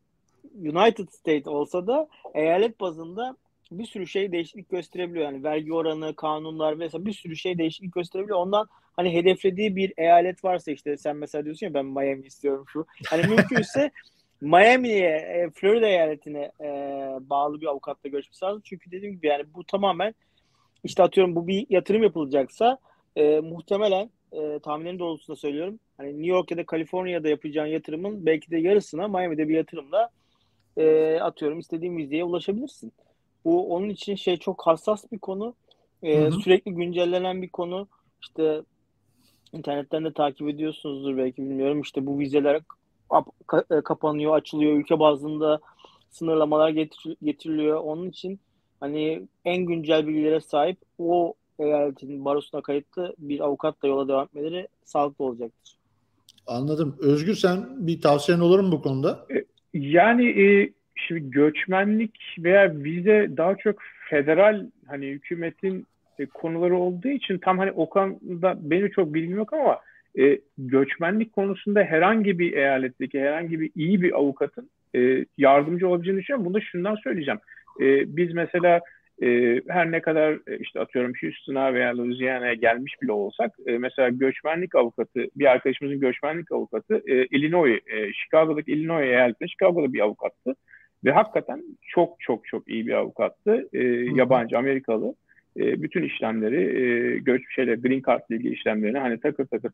United State olsa da eyalet bazında bir sürü şey değişiklik gösterebiliyor. Yani vergi oranı, kanunlar vesaire bir sürü şey değişiklik gösterebiliyor. Ondan hani hedeflediği bir eyalet varsa işte sen mesela diyorsun ya ben Miami istiyorum şu. Hani mümkünse Miami'ye, e, Florida eyaletine e, bağlı bir avukatla görüşmesi lazım. Çünkü dediğim gibi yani bu tamamen işte atıyorum bu bir yatırım yapılacaksa e, muhtemelen e, tahminlerim doğrultusunda söylüyorum. Hani New York ya da Kaliforniya'da yapacağın yatırımın belki de yarısına Miami'de bir yatırımla e, atıyorum istediğin vizeye ulaşabilirsin. Bu onun için şey çok hassas bir konu. E, hı hı. Sürekli güncellenen bir konu. İşte internetten de takip ediyorsunuzdur belki bilmiyorum. İşte bu vizeler e, kapanıyor, açılıyor. Ülke bazında sınırlamalar getiriliyor. Onun için hani en güncel bilgilere sahip o eyaletin barosuna kayıtlı bir avukatla yola devam etmeleri sağlıklı olacaktır.
Anladım. Özgür sen bir tavsiyen olur mu bu konuda?
E, yani e, şimdi göçmenlik veya vize daha çok federal hani hükümetin e, konuları olduğu için tam hani o konuda benim çok bilgim yok ama e, göçmenlik konusunda herhangi bir eyaletteki herhangi bir iyi bir avukatın e, yardımcı olabileceğini düşünüyorum. Bunu da şundan söyleyeceğim. E, biz mesela e, her ne kadar e, işte atıyorum Houston'a veya Louisiana'ya gelmiş bile olsak e, mesela göçmenlik avukatı bir arkadaşımızın göçmenlik avukatı e, Illinois, e, Chicago'daki Illinois eyaletinde Chicago'da bir avukattı ve hakikaten çok çok çok iyi bir avukattı. E, yabancı Amerikalı e, bütün işlemleri e, göç şeyle green card ile ilgili işlemlerini hani takır takır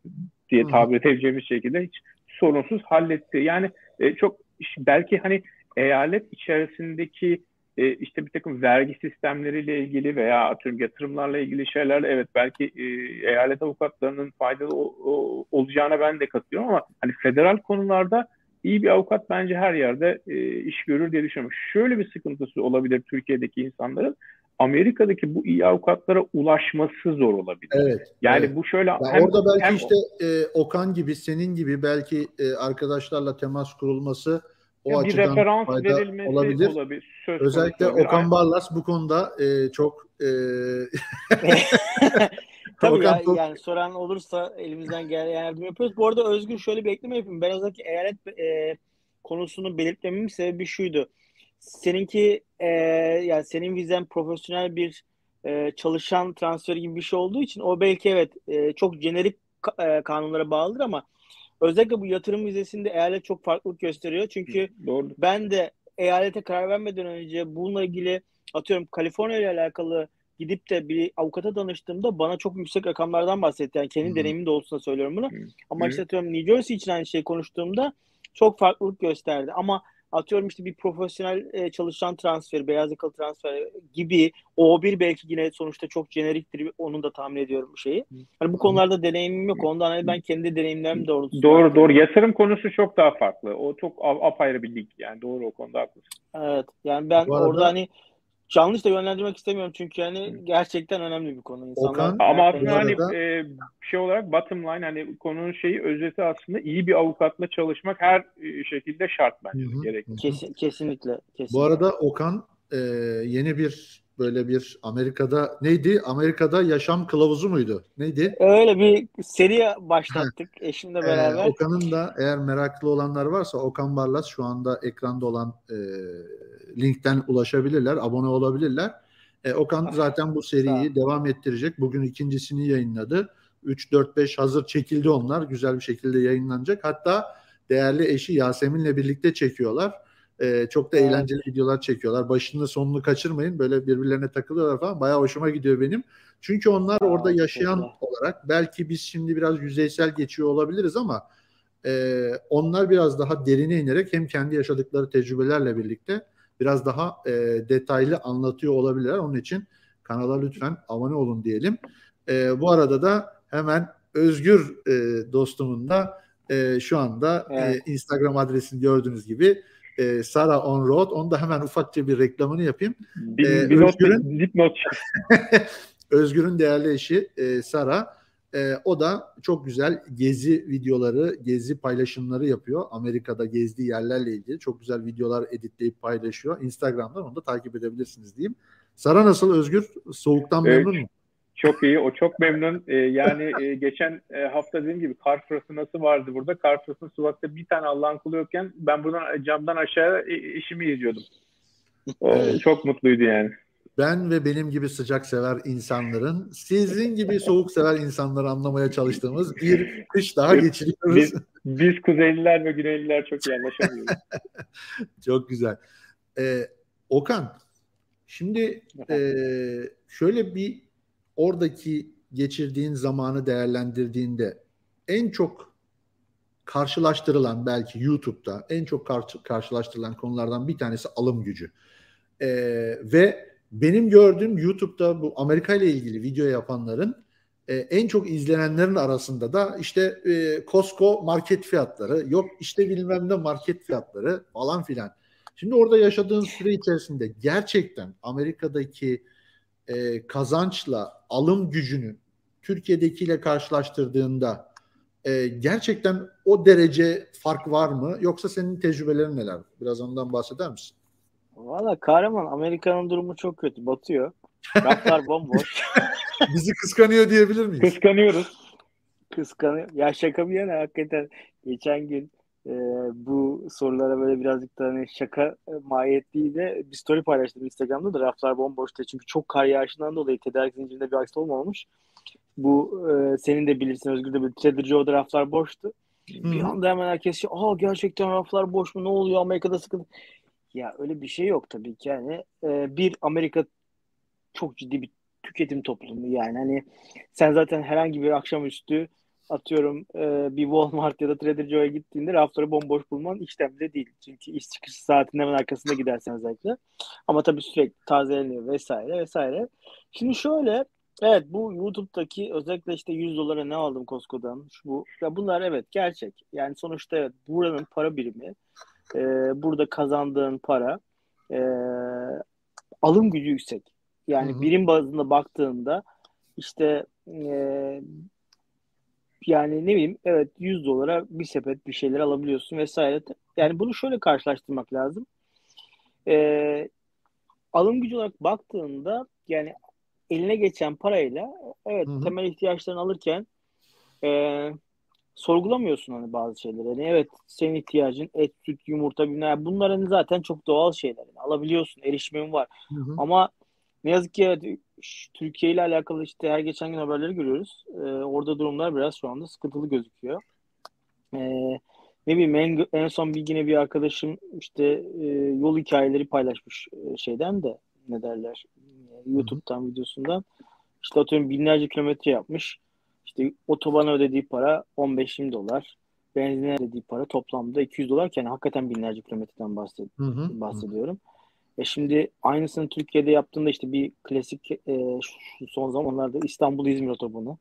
diye tabir edebileceğimiz şekilde hiç sorunsuz halletti. Yani e, çok belki hani eyalet içerisindeki e, işte bir takım vergi sistemleriyle ilgili veya atıyorum yatırımlarla ilgili şeylerle evet belki e, eyalet avukatlarının faydalı o, o, olacağına ben de katılıyorum ama hani federal konularda iyi bir avukat bence her yerde e, iş görür diye düşünüyorum. Şöyle bir sıkıntısı olabilir Türkiye'deki insanların. Amerika'daki bu iyi avukatlara ulaşması zor olabilir.
Evet.
Yani
evet.
bu şöyle
ya
hem,
orada belki
hem,
işte e, Okan gibi senin gibi belki e, arkadaşlarla temas kurulması o
bir
açıdan
referans
fayda
verilmesi
olabilir.
olabilir. Söz
Özellikle
konusu
Okan Barlas bu konuda e, çok e,
Tabii
Okan
ya,
çok-
yani soran olursa elimizden gelen yardım yapıyoruz. Bu arada Özgür şöyle bir ekleme yapayım. Ben özellikle eyalet e, konusunu belirtmemin sebebi şuydu. Seninki e, yani senin vizen profesyonel bir e, çalışan transferi gibi bir şey olduğu için o belki evet e, çok jenerik e, kanunlara bağlıdır ama özellikle bu yatırım vizesinde eyalet çok farklılık gösteriyor. Çünkü
Doğru.
ben de eyalete karar vermeden önce bununla ilgili atıyorum Kaliforniya ile alakalı gidip de bir avukata danıştığımda bana çok yüksek rakamlardan bahsetti. Yani kendi
Hı.
deneyimin doğrultusunda söylüyorum bunu.
Hı.
Ama işte atıyorum New Jersey için aynı şeyi konuştuğumda çok farklılık gösterdi. Ama atıyorum işte bir profesyonel e, çalışan transferi, beyaz yakalı transferi gibi O1 belki yine sonuçta çok jeneriktir. Onun da tahmin ediyorum bu şeyi. Hani bu konularda deneyimim yok. Ondan hani ben kendi deneyimlerim doğrultusunda.
Doğru doğru. Yatırım konusu çok daha farklı. O çok apayrı bir lig yani. Doğru o konuda haklısın.
Evet. Yani ben
arada-
orada hani yanlış da yönlendirmek istemiyorum çünkü hani gerçekten önemli bir konu. İnsanlar
Okan,
Ama aslında hani e, şey olarak bottom line hani konunun şeyi özeti aslında iyi bir avukatla çalışmak her e, şekilde şart bence
Hı hı.
gerekli.
Kesin, kesinlikle, kesinlikle.
Bu arada Okan e, yeni bir böyle bir Amerika'da neydi? Amerika'da yaşam kılavuzu muydu? Neydi?
Öyle bir seri başlattık eşimle
Ee,
beraber.
Okan'ın da eğer meraklı olanlar varsa Okan Barlas şu anda ekranda olan e, linkten ulaşabilirler, abone olabilirler. E, Okan zaten bu seriyi devam ettirecek. Bugün ikincisini yayınladı. 3, 4, 5 hazır çekildi onlar. Güzel bir şekilde yayınlanacak. Hatta değerli eşi Yasemin'le birlikte çekiyorlar. E, çok da
Evet.
eğlenceli videolar çekiyorlar. Başını sonunu kaçırmayın. Böyle birbirlerine takılıyorlar falan. Bayağı hoşuma gidiyor benim. Çünkü onlar
ol,
orada yaşayan
teşekkürler.
olarak belki biz şimdi biraz yüzeysel geçiyor olabiliriz ama e, onlar biraz daha derine inerek hem kendi yaşadıkları tecrübelerle birlikte biraz daha e, detaylı anlatıyor olabilirler. Onun için kanala lütfen abone olun diyelim. E, bu arada da hemen Özgür e, dostumun da e, şu anda
Evet.
e, Instagram adresini gördüğünüz gibi e, Sara On Road. Onu da hemen ufakça bir reklamını yapayım.
Bir,
Ee,
bir
Özgür'ün-
dipnot.
Özgür'ün değerli eşi e, Sara. E, o da çok güzel gezi videoları, gezi paylaşımları yapıyor. Amerika'da gezdiği yerlerle ilgili çok güzel videolar editleyip paylaşıyor. Instagram'dan onu da takip edebilirsiniz diyeyim. Sara nasıl Özgür? Soğuktan
Evet.
memnun mu?
Çok iyi. O çok memnun. Ee, yani e, geçen e, hafta dediğim gibi kar fırtınası vardı burada. Kar fırtınası sokakta bir tane Allah'ın kulu yokken ben buradan camdan aşağı e, işimi izliyordum. O,
Evet.
Çok mutluydu yani.
Ben ve benim gibi sıcak sever insanların, sizin gibi soğuk sever insanları anlamaya çalıştığımız bir kış daha geçiriyoruz.
Biz, biz Kuzeyliler ve Güneyliler çok iyi anlaşamıyoruz.
Çok güzel. Ee, Okan, şimdi e, şöyle bir oradaki geçirdiğin zamanı değerlendirdiğinde en çok karşılaştırılan belki YouTube'da en çok karşı- karşılaştırılan konulardan bir tanesi alım gücü. Ee, ve benim gördüğüm YouTube'da bu Amerika ile ilgili video yapanların e, en çok izlenenlerin arasında da işte e, Costco market fiyatları, yok işte bilmem ne market fiyatları falan filan. Şimdi orada yaşadığın süre içerisinde gerçekten Amerika'daki e, kazançla alım gücünü Türkiye'dekiyle karşılaştırdığında e, gerçekten o derece fark var mı? Yoksa senin tecrübelerin neler? Biraz ondan bahseder misin?
Valla kahraman Amerika'nın durumu çok kötü. Batıyor. Raflar bomboş.
Bizi kıskanıyor diyebilir miyiz?
Kıskanıyoruz.
Kıskanıyor. Ya şaka bir yana hakikaten geçen gün e, bu sorulara böyle birazcık da hani şaka e, mahiyetliğiyle bir story paylaştım Instagram'da da raflar bomboştu. Çünkü çok kar yağışından dolayı tedarik zincirinde bir aksi olmamış. Bu e, senin de bilirsin Özgür de bilir. Trader Joe'da raflar boştu. Bir
Hı.
anda hemen herkes şey, aa gerçekten raflar boş mu ne oluyor Amerika'da sıkıntı. Ya öyle bir şey yok tabii ki yani. E, bir Amerika çok ciddi bir tüketim toplumu yani hani sen zaten herhangi bir akşamüstü atıyorum e, bir Walmart ya da Trader Joe'ya gittiğinde rafları bomboş bulman işlem bile değil. Çünkü iş çıkışı saatinin hemen arkasında gidersen özellikle. Ama tabii sürekli tazeleniyor vesaire vesaire. Şimdi şöyle evet bu YouTube'daki özellikle işte 100 dolara ne aldım Costco'dan şu bu ya bunlar evet gerçek. Yani sonuçta evet buranın para birimi e, burada kazandığın para e, alım gücü yüksek. Yani hı hı. birim bazında baktığında işte e, yani ne bileyim evet 100 dolara bir sepet bir şeyler alabiliyorsun vesaire. Yani bunu şöyle karşılaştırmak lazım. E, alım gücü olarak baktığında yani eline geçen parayla evet Hı-hı. temel ihtiyaçlarını alırken e, sorgulamıyorsun hani bazı şeyleri. Yani evet senin ihtiyacın et, süt, yumurta bilmem bunların zaten çok doğal şeyler. Yani alabiliyorsun, erişimin var. Hı-hı. Ama ne yazık ki evet, Türkiye ile alakalı işte her geçen gün haberleri görüyoruz. Ee, orada durumlar biraz şu anda sıkıntılı gözüküyor. Ee, ne bileyim en, en son bir yine bir arkadaşım işte e, yol hikayeleri paylaşmış e, şeyden de ne derler YouTube'dan videosundan. İşte atıyorum binlerce kilometre yapmış. İşte otobana ödediği para 15-20 dolar. Benzine ödediği para toplamda 200 dolar. Yani hakikaten binlerce kilometreden bahsed hı hı. bahsediyorum. E şimdi aynısını Türkiye'de yaptığında işte bir klasik e, şu son zamanlarda İstanbul-İzmir otobüsü.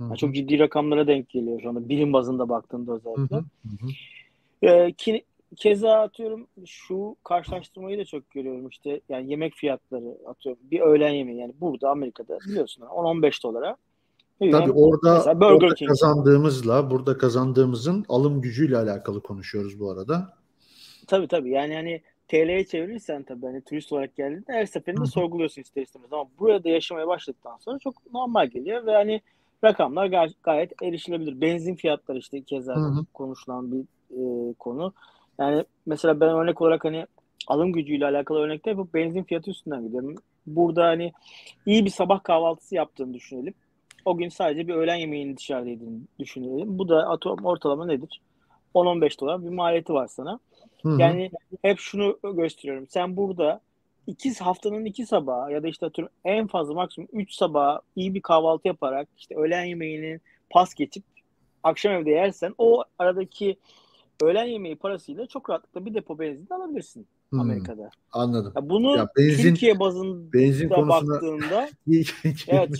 Yani çok ciddi rakamlara denk geliyor şu anda birim bazında baktığında özellikle. Hı hı hı. E, ki, keza atıyorum şu karşılaştırmayı da çok görüyorum işte yani yemek fiyatları atıyorum bir öğlen yemeği yani burada Amerika'da biliyorsun 10-15 dolara.
Tabii orada, orada kazandığımızla burada kazandığımızın alım gücüyle alakalı konuşuyoruz bu arada.
Tabii tabii yani hani TL'ye çevirirsen tabii hani turist olarak geldiğinde her seferinde sorguluyorsun ister istemez ama burada yaşamaya başladıktan sonra çok normal geliyor ve hani rakamlar gay- gayet erişilebilir. Benzin fiyatları işte keza konuşulan bir e, konu. Yani mesela ben örnek olarak hani alım gücüyle alakalı örnekte bu benzin fiyatı üstünden gidiyorum. Burada hani iyi bir sabah kahvaltısı yaptığını düşünelim. O gün sadece bir öğlen yemeğini dışarıda yediğini düşünelim. Bu da atom ortalama nedir? 10-15 dolar bir maliyeti var sana. Hı-hı. Yani hep şunu gösteriyorum. Sen burada iki haftanın iki sabahı ya da işte atıyorum en fazla maksimum üç sabah iyi bir kahvaltı yaparak işte öğlen yemeğini pas geçip akşam evde yersen o aradaki öğlen yemeği parasıyla çok rahatlıkla bir depo benzin alabilirsin hmm, Amerika'da.
Anladım.
Ya bunu ya benzin, Türkiye bazında benzin baktığında evet,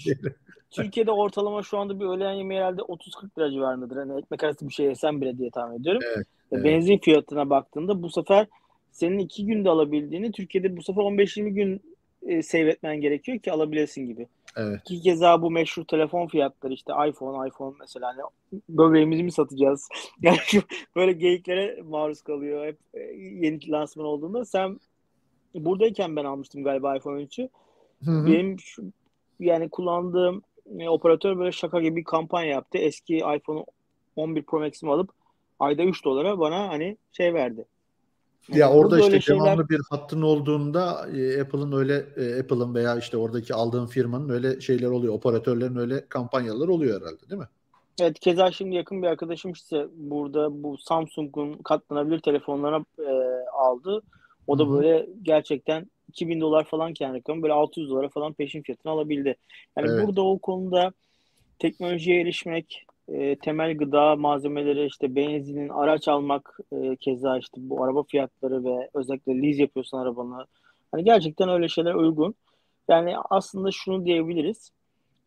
Türkiye'de ortalama şu anda bir öğlen yemeği herhalde 30-40 lira civarındadır. Hani ekmek arası bir şey yesem bile diye tahmin ediyorum. Evet, evet. Benzin fiyatına baktığında bu sefer senin iki günde alabildiğini Türkiye'de bu sefer 15-20 gün e, seyretmen gerekiyor ki alabilesin gibi. Evet. Ki keza bu meşhur telefon fiyatları işte iPhone, iPhone mesela hani böbreğimizi mi satacağız? Yani şu böyle geyiklere maruz kalıyor hep e, yeni lansman olduğunda. Sen buradayken ben almıştım galiba iPhone 3'ü. Benim şu, yani kullandığım e, operatör böyle şaka gibi bir kampanya yaptı. Eski iPhone 11 Pro Max'imi alıp ayda 3 dolara bana hani şey verdi.
Yani ya orada işte şeyler... devamlı bir hattın olduğunda e, Apple'ın öyle e, Apple'ın veya işte oradaki aldığın firmanın öyle şeyler oluyor. Operatörlerin öyle kampanyalar oluyor herhalde değil mi?
Evet keza şimdi yakın bir arkadaşım işte burada bu Samsung'un katlanabilir telefonlara e, aldı. O da Hı-hı. böyle gerçekten 2000 dolar falan kendi rakamı böyle 600 dolara falan peşin fiyatını alabildi. Yani evet. burada o konuda teknolojiye erişmek, e, temel gıda malzemeleri işte benzinin araç almak e, keza işte bu araba fiyatları ve özellikle lease yapıyorsun arabanı. Hani gerçekten öyle şeyler uygun. Yani aslında şunu diyebiliriz.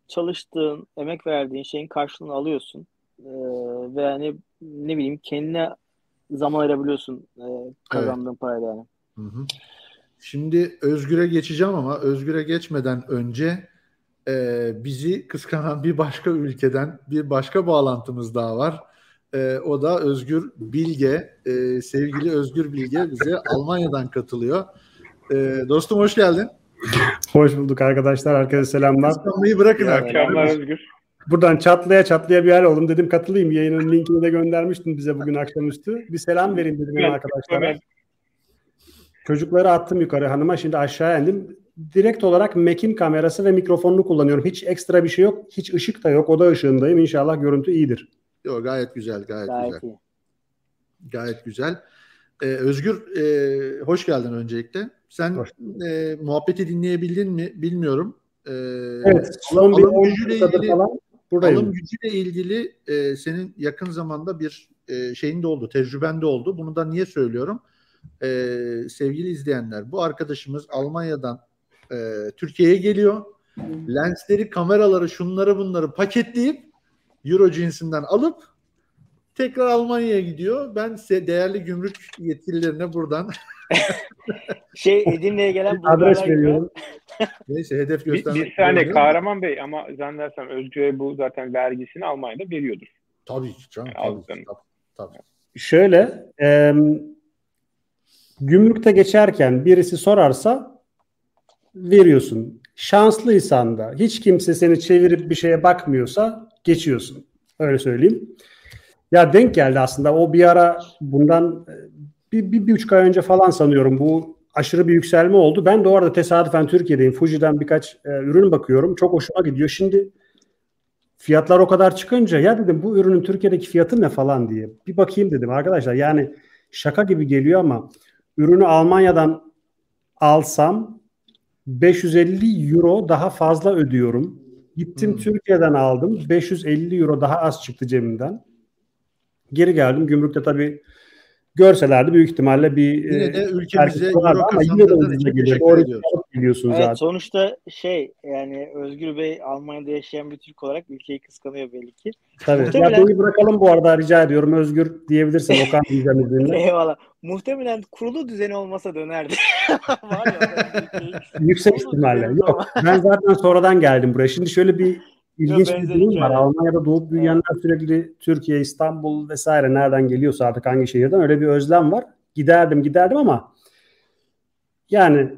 Çalıştığın, emek verdiğin şeyin karşılığını alıyorsun. E, ve hani ne bileyim kendine zaman ayırabiliyorsun e, kazandığın evet. parayla yani. Hı hı.
Şimdi Özgür'e geçeceğim ama Özgür'e geçmeden önce e, bizi kıskanan bir başka ülkeden bir başka bağlantımız daha var. E, o da Özgür Bilge. E, sevgili Özgür Bilge bize Almanya'dan katılıyor. E, dostum hoş geldin.
Hoş bulduk arkadaşlar. Herkese selamlar.
Kıskanmayı bırakın artık.
Özgür.
Buradan çatlaya çatlaya bir yer oldum. Dedim katılayım. Yayının linkini de göndermiştin bize bugün akşamüstü. Bir selam verin dedim evet, arkadaşlara. Çocukları attım yukarı hanıma. Şimdi aşağı indim direkt olarak Mac'in kamerası ve mikrofonunu kullanıyorum. Hiç ekstra bir şey yok. Hiç ışık da yok. Oda ışığındayım. İnşallah görüntü iyidir.
Yok gayet güzel. Gayet, gayet güzel. Iyi. Gayet güzel. Ee, Özgür e, hoş geldin öncelikle. Sen e, muhabbeti dinleyebildin mi bilmiyorum.
Ee, evet. Son alım gücüyle ilgili,
falan buradayım. alım gücüyle ilgili e, senin yakın zamanda bir e, şeyin de oldu, tecrüben de oldu. Bunu da niye söylüyorum? E, sevgili izleyenler, bu arkadaşımız Almanya'dan e, Türkiye'ye geliyor. Lensleri, kameraları, şunları bunları paketleyip Euro cinsinden alıp tekrar Almanya'ya gidiyor. Ben size değerli gümrük yetkililerine buradan
şey Edirne'ye gelen
adres veriyorum.
Neyse hedef
Bir,
göstermek.
bir saniye
zorunda.
Kahraman Bey ama zannedersem Özgür'e bu zaten vergisini Almanya'da veriyordur.
Tabii ki canım.
Yani
Tabii, tabii, tabii.
Şöyle e, gümrükte geçerken birisi sorarsa veriyorsun. Şanslıysan da hiç kimse seni çevirip bir şeye bakmıyorsa geçiyorsun. Öyle söyleyeyim. Ya denk geldi aslında o bir ara bundan e, bir, bir, bir buçuk ay önce falan sanıyorum bu aşırı bir yükselme oldu. Ben de orada tesadüfen Türkiye'deyim. Fuji'den birkaç e, ürün bakıyorum. Çok hoşuma gidiyor. Şimdi fiyatlar o kadar çıkınca ya dedim bu ürünün Türkiye'deki fiyatı ne falan diye. Bir bakayım dedim arkadaşlar. Yani şaka gibi geliyor ama ürünü Almanya'dan alsam 550 euro daha fazla ödüyorum. Gittim
Hmm.
Türkiye'den aldım. 550 euro daha az çıktı cebimden. Geri geldim. Gümrükte tabii görselerdi büyük ihtimalle bir
Yine de
e,
ülkemize euro
ama yine de ucuza geliyor.
ediyoruz.
alıp geliyorsun zaten.
Evet sonuçta şey yani Özgür Bey Almanya'da yaşayan bir Türk olarak ülkeyi kıskanıyor belli ki.
Tabii. Ya
Muhtemelen-
beni bırakalım bu arada rica ediyorum. Özgür diyebilirsin Okan diyeceğim izninle.
Eyvallah. Muhtemelen kurulu düzeni olmasa dönerdi. Var ya
Yüksek ihtimalle.
düzeni
Yok. Ben zaten sonradan geldim buraya. Şimdi şöyle bir ilginç bir durum var.
hikaye.
Almanya'da doğup büyüyenler sürekli Türkiye, İstanbul vesaire nereden geliyorsa artık hangi şehirden öyle bir özlem var. Giderdim giderdim ama yani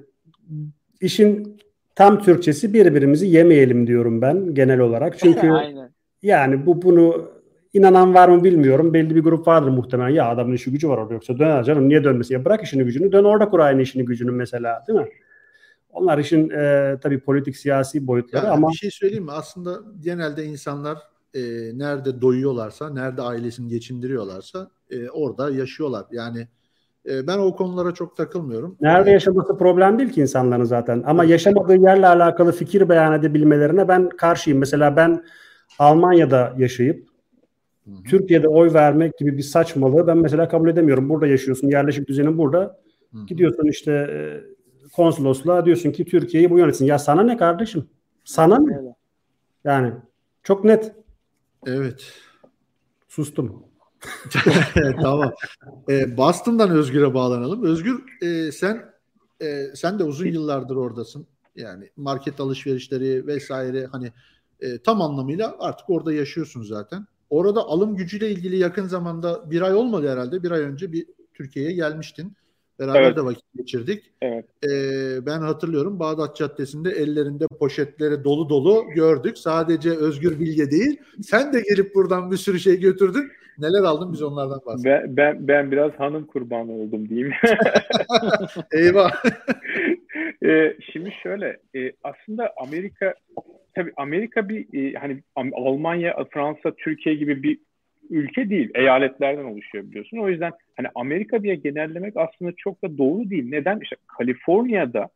işin tam Türkçesi birbirimizi yemeyelim diyorum ben genel olarak. Çünkü
Aynen.
yani bu bunu inanan var mı bilmiyorum. Belli bir grup vardır muhtemelen. Ya adamın işi gücü var orada yoksa döner canım. Niye dönmesin? Ya bırak işini gücünü. Dön orada kur aynı işini gücünü mesela. Değil mi? Onlar işin e, tabii politik siyasi boyutları
Yani
ama
bir şey söyleyeyim mi? Aslında genelde insanlar e, nerede doyuyorlarsa, nerede ailesini geçindiriyorlarsa e, orada yaşıyorlar. Yani e, ben o konulara çok takılmıyorum.
nerede yaşaması problem değil ki insanların zaten. Ama yaşamadığı yerle alakalı fikir beyan edebilmelerine ben karşıyım. Mesela ben Almanya'da yaşayıp Türkiye'de oy vermek gibi bir saçmalığı ben mesela kabul edemiyorum. Burada yaşıyorsun, yerleşik düzenin burada.
hı hı.
Gidiyorsun işte e, konsolosluğa diyorsun ki Türkiye'yi bu yönetsin. Ya sana ne kardeşim? Sana ne? Yani çok net.
Evet.
Sustum.
tamam. E, Boston'dan Özgür'e bağlanalım. Özgür e, sen e, sen de uzun yıllardır oradasın. Yani market alışverişleri vesaire hani e, tam anlamıyla artık orada yaşıyorsun zaten. Orada alım gücüyle ilgili yakın zamanda bir ay olmadı herhalde. Bir ay önce bir Türkiye'ye gelmiştin. Beraber
Evet.
de vakit geçirdik.
Evet.
E, ben hatırlıyorum Bağdat Caddesi'nde ellerinde poşetleri dolu dolu gördük. Sadece Özgür Bilge değil. Sen de gelip buradan bir sürü şey götürdün. Neler aldın biz onlardan bahsedelim.
Ben, ben, ben biraz hanım kurbanı oldum diyeyim.
Eyvah.
e, şimdi şöyle e, aslında Amerika tabii Amerika bir e, hani Almanya, Fransa, Türkiye gibi bir ülke değil. Eyaletlerden oluşuyor biliyorsun. O yüzden hani Amerika diye genellemek aslında çok da doğru değil. Neden? İşte Kaliforniya'da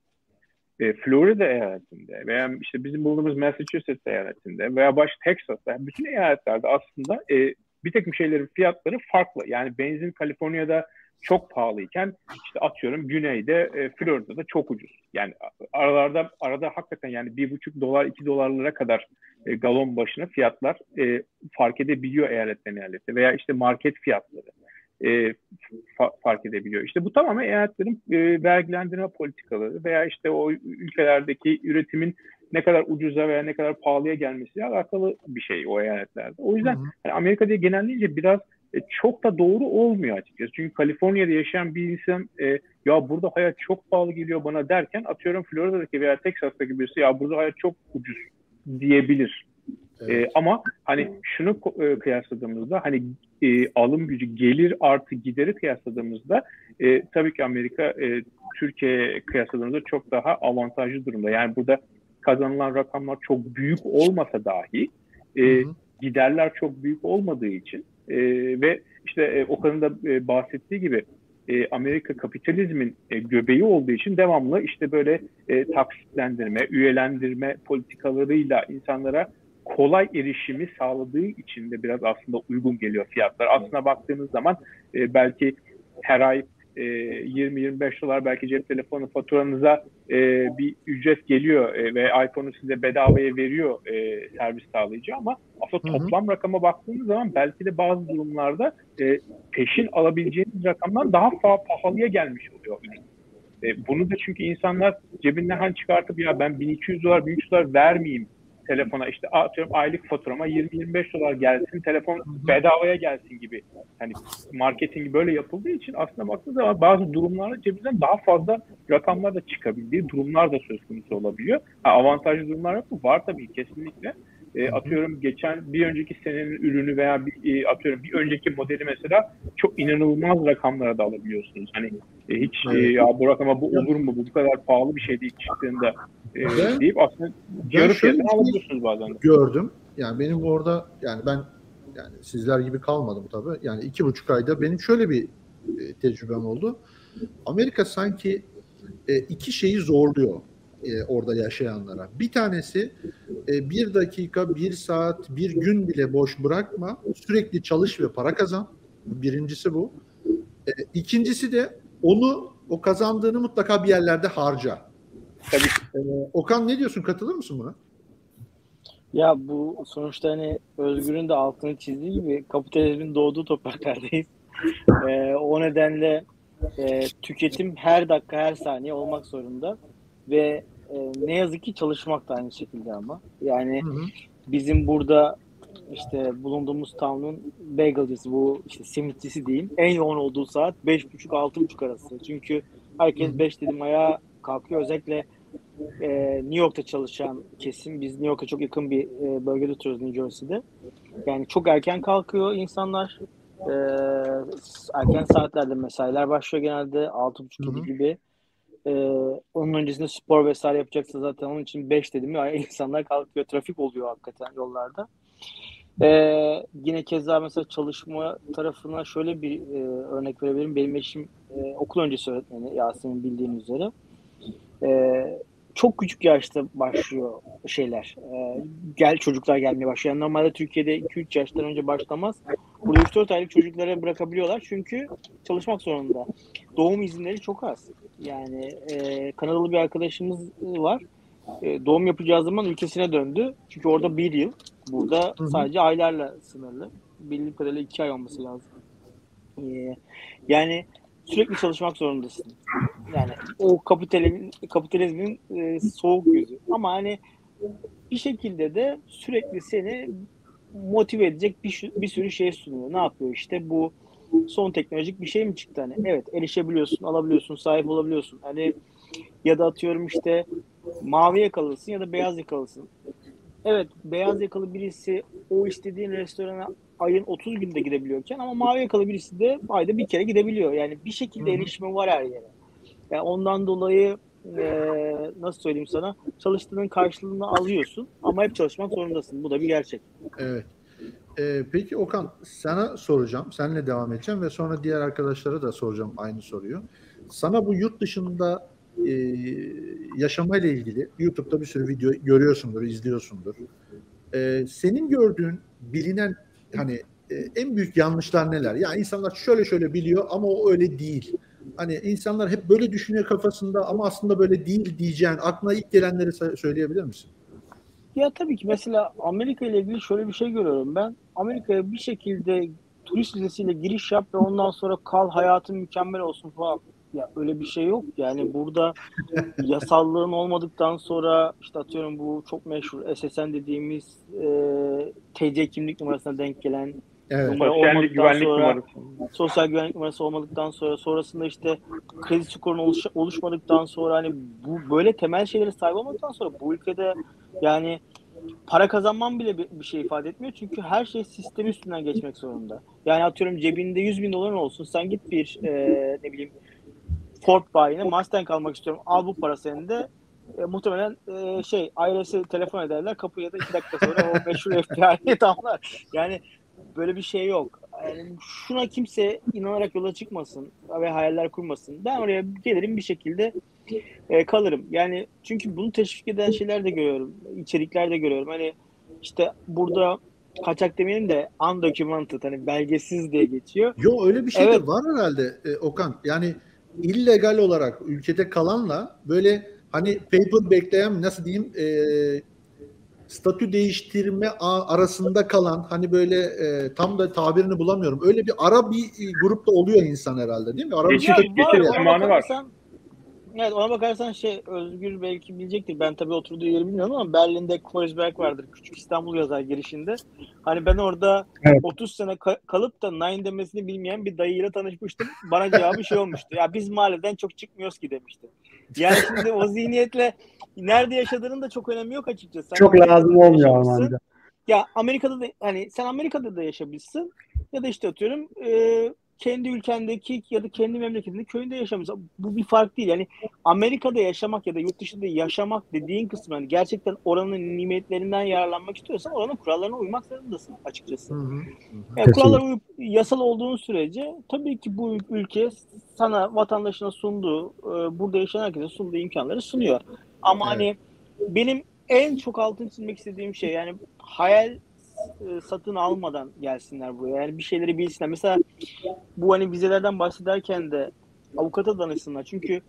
e, Florida eyaletinde veya işte bizim bulunduğumuz Massachusetts eyaletinde veya baş Texas'ta bütün eyaletlerde aslında e, bir takım şeylerin fiyatları farklı. Yani benzin Kaliforniya'da çok pahalıyken işte atıyorum güneyde e, Florida'da çok ucuz. Yani aralarda arada hakikaten yani bir buçuk dolar iki dolarlara kadar e, galon başına fiyatlar e, fark edebiliyor eyaletten eyalete veya işte market fiyatları e, fa- fark edebiliyor. İşte bu tamamen eyaletlerin e, vergilendirme politikaları veya işte o ülkelerdeki üretimin ne kadar ucuza veya ne kadar pahalıya gelmesiyle alakalı bir şey o eyaletlerde. O yüzden
Hı hı.
yani Amerika diye genelleyince biraz e, çok da doğru olmuyor açıkçası. Çünkü Kaliforniya'da yaşayan bir insan e, ya burada hayat çok pahalı geliyor bana derken atıyorum Florida'daki veya Texas'taki birisi ya burada hayat çok ucuz diyebilir.
Evet.
E, ama hani şunu e, kıyasladığımızda hani e, alım gücü gelir artı gideri kıyasladığımızda e, tabii ki Amerika e, Türkiye'ye kıyasladığımızda çok daha avantajlı durumda. Yani burada kazanılan rakamlar çok büyük olmasa dahi e,
Hı hı.
giderler çok büyük olmadığı için e, ve işte e, Okan'ın da e, bahsettiği gibi e, Amerika kapitalizmin e, göbeği olduğu için devamlı işte böyle e, taksitlendirme, üyelendirme politikalarıyla insanlara kolay erişimi sağladığı için de biraz aslında uygun geliyor fiyatlar. Aslına baktığınız zaman e, belki her ay e, 20-25 dolar belki cep telefonu faturanıza e, bir ücret geliyor e, ve iPhone'u size bedavaya veriyor e, servis sağlayıcı ama aslında toplam rakama baktığınız zaman belki de bazı durumlarda e, peşin alabileceğiniz rakamdan daha fa- pahalıya gelmiş oluyor. E, bunu da çünkü insanlar cebinden hani çıkartıp ya ben 1200 dolar 1300 dolar vermeyeyim telefona işte atıyorum aylık faturama 20-25 dolar gelsin telefon bedavaya gelsin gibi hani marketingi böyle yapıldığı için aslında baktığınız zaman bazı durumlarda cebinden daha fazla rakamlar da çıkabildiği durumlar da söz konusu olabiliyor. Ha, avantajlı durumlar yok mu? Var tabii kesinlikle. E, atıyorum geçen bir önceki senenin ürünü veya bir, e, atıyorum bir önceki modeli mesela çok inanılmaz rakamlara da alabiliyorsunuz. Hani e, hiç e, ya bu rakama bu olur mu bu bu kadar pahalı bir şey değil çıktığında e, ben, deyip aslında yarı fiyatını şey alabiliyorsunuz bazen.
Gördüm. Yani benim orada yani ben yani sizler gibi kalmadım tabii. Yani iki buçuk ayda benim şöyle bir e, tecrübem oldu. Amerika sanki e, iki şeyi zorluyor e, orada yaşayanlara. Bir tanesi e, bir dakika, bir saat, bir gün bile boş bırakma. Sürekli çalış ve para kazan. Birincisi bu. E, ikincisi de onu o kazandığını mutlaka bir yerlerde harca. Tabii. E, Okan ne diyorsun? Katılır mısın buna?
Ya bu sonuçta hani Özgür'ün de altını çizdiği gibi kapitalizmin doğduğu topraklardayız. ee, o nedenle e, tüketim her dakika her saniye olmak zorunda ve e, ne yazık ki çalışmak da aynı şekilde ama. Yani hı hı. bizim burada işte bulunduğumuz town'un bagelcisi bu işte simitçisi diyeyim. En yoğun olduğu saat 5.30-6.30 arası. Çünkü herkes 5 dedim ayağa kalkıyor. Özellikle e, New York'ta çalışan kesim. Biz New York'a çok yakın bir e, bölgede oturuyoruz New Jersey'de. Yani çok erken kalkıyor insanlar. E, erken saatlerde mesailer başlıyor genelde. 6.30 gibi. Ee, onun öncesinde spor vesaire yapacaksa zaten onun için 5 dedim ya insanlar kalkıyor. Trafik oluyor hakikaten yollarda. Ee, yine keza mesela çalışma tarafına şöyle bir e, örnek verebilirim. Benim eşim e, okul öncesi öğretmeni Yasemin bildiğin üzere. E, çok küçük yaşta başlıyor şeyler. E, gel çocuklar gelmeye başlıyor. Yani normalde Türkiye'de 2-3 yaştan önce başlamaz. Burada 3-4 aylık çocuklara bırakabiliyorlar çünkü çalışmak zorunda. Doğum izinleri çok az. Yani e, Kanadalı bir arkadaşımız var. E, doğum yapacağı zaman ülkesine döndü. Çünkü orada bir yıl. Burada Hı-hı. sadece aylarla sınırlı. Bildiğim kadarıyla iki ay olması lazım. E, yani sürekli çalışmak zorundasın. Yani o kapitalizmin, kapitalizmin e, soğuk yüzü. Ama hani bir şekilde de sürekli seni motive edecek bir, bir sürü şey sunuyor. Ne yapıyor işte bu son teknolojik bir şey mi çıktı hani? Evet erişebiliyorsun, alabiliyorsun, sahip olabiliyorsun. Hani ya da atıyorum işte mavi yakalısın ya da beyaz yakalısın. Evet beyaz yakalı birisi o istediğin restorana ayın 30 günde gidebiliyorken ama mavi yakalı birisi de ayda bir kere gidebiliyor. Yani bir şekilde erişimi var her yere. Yani ondan dolayı e, nasıl söyleyeyim sana çalıştığının karşılığını alıyorsun ama hep çalışmak zorundasın. Bu da bir gerçek.
Evet. Ee, peki Okan sana soracağım. Seninle devam edeceğim ve sonra diğer arkadaşlara da soracağım aynı soruyu. Sana bu yurt dışında e, yaşamayla ilgili YouTube'da bir sürü video görüyorsundur, izliyorsundur. E, senin gördüğün bilinen hani en büyük yanlışlar neler? Yani insanlar şöyle şöyle biliyor ama o öyle değil. Hani insanlar hep böyle düşünüyor kafasında ama aslında böyle değil diyeceğin aklına ilk gelenleri söyleyebilir misin?
Ya tabii ki mesela Amerika ile ilgili şöyle bir şey görüyorum ben. Amerika'ya bir şekilde turist vizesiyle giriş yap ve ondan sonra kal hayatın mükemmel olsun falan. Ya öyle bir şey yok. Yani burada yasallığın olmadıktan sonra işte atıyorum bu çok meşhur SSN dediğimiz e, TC kimlik numarasına denk gelen
Evet. Numara sosyal güvenlik sonra, numarası.
Sosyal güvenlik numarası olmadıktan sonra sonrasında işte kredi skorun oluş, oluşmadıktan sonra hani bu böyle temel şeylere sahip olmadıktan sonra bu ülkede yani para kazanman bile bir, bir şey ifade etmiyor. Çünkü her şey sistem üstünden geçmek zorunda. Yani atıyorum cebinde 100 bin doların olsun. Sen git bir e, ne bileyim Ford bayine Mustang almak istiyorum. Al bu para senin de e, muhtemelen e, şey ailesi telefon ederler kapıya da iki dakika sonra o meşhur FBI'ye damlar. Yani böyle bir şey yok. Yani şuna kimse inanarak yola çıkmasın ve hayaller kurmasın. Ben oraya gelirim bir şekilde e, kalırım. Yani çünkü bunu teşvik eden şeyler de görüyorum. içerikler de görüyorum. Hani işte burada kaçak demeyelim de undocumented hani belgesiz diye geçiyor.
Yo öyle bir şey evet. de var herhalde e, Okan. Yani illegal olarak ülkede kalanla böyle hani paper bekleyen nasıl diyeyim e, statü değiştirme arasında kalan hani böyle e, tam da tabirini bulamıyorum. Öyle bir ara bir grupta oluyor insan herhalde değil mi? Ara
geçiş, bir geçiş zamanı var.
Evet ona bakarsan şey Özgür belki bilecektir. Ben tabii oturduğu yeri bilmiyorum ama Berlin'de Kreuzberg vardır. Küçük İstanbul yazar girişinde. Hani ben orada evet. 30 sene ka- kalıp da nine demesini bilmeyen bir dayıyla tanışmıştım. Bana cevabı şey olmuştu. Ya biz mahalleden çok çıkmıyoruz ki demişti. Yani şimdi o zihniyetle nerede yaşadığının da çok önemi yok açıkçası. Sen
çok lazım olmuyor ama.
Ya Amerika'da da hani sen Amerika'da da yaşamışsın ya da işte atıyorum e, kendi ülkendeki ya da kendi memleketinde köyünde yaşamışsın. Bu bir fark değil. Yani Amerika'da yaşamak ya da yurt dışında yaşamak dediğin kısmı yani gerçekten oranın nimetlerinden yararlanmak istiyorsan oranın kurallarına uymak zorundasın açıkçası. Hı hı. Yani kurallara uyup yasal olduğun sürece tabii ki bu ülke sana vatandaşına sunduğu, e, burada yaşayan herkese sunduğu imkanları sunuyor. Ama evet. hani benim en çok altın çizmek istediğim şey yani hayal e, satın almadan gelsinler buraya. Yani bir şeyleri bilsinler. Mesela bu hani vizelerden bahsederken de avukata danışsınlar. Çünkü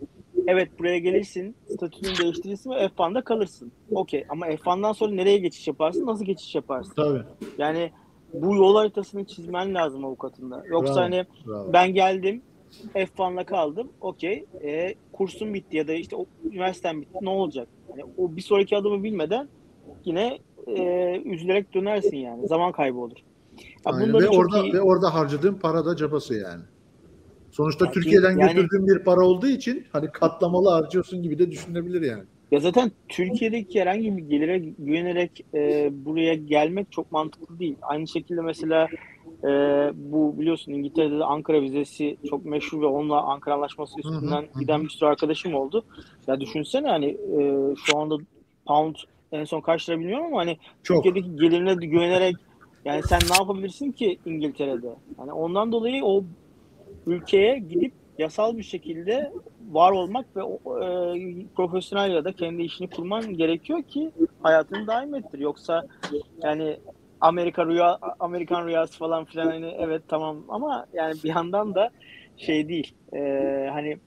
evet buraya gelirsin, statünü değiştirirsin ve F1'da kalırsın. Okey ama F1'dan sonra nereye geçiş yaparsın, nasıl geçiş yaparsın?
Tabii.
Yani bu yol haritasını çizmen lazım avukatında. Yoksa bravo, hani bravo. ben geldim, F1'la kaldım. Okey. E, kursum bitti ya da işte o, üniversitem bitti. Ne olacak? Yani o bir sonraki adımı bilmeden yine e, üzülerek dönersin yani. Zaman kaybı olur.
Ya ve orada iyi... ve orada harcadığın para da cabası yani. Sonuçta yani, Türkiye'den yani, götürdüğün bir para olduğu için hani katlamalı harcıyorsun gibi de düşünebilir yani.
Ya zaten Türkiye'deki herhangi bir gelire güvenerek e, buraya gelmek çok mantıklı değil. Aynı şekilde mesela e, bu biliyorsun İngiltere'de de Ankara vizesi çok meşhur ve onunla Ankara Anlaşması üstünden giden bir sürü arkadaşım oldu. Ya düşünsene hani e, şu anda pound en son bilmiyorum ama hani çok. Türkiye'deki gelirine güvenerek yani sen ne yapabilirsin ki İngiltere'de? Yani ondan dolayı o ülkeye gidip yasal bir şekilde var olmak ve e, profesyonel ya da kendi işini kurman gerekiyor ki hayatını daim ettir. Yoksa yani Amerika rüya Amerikan rüyası falan filan hani evet tamam ama yani bir yandan da şey değil. E, hani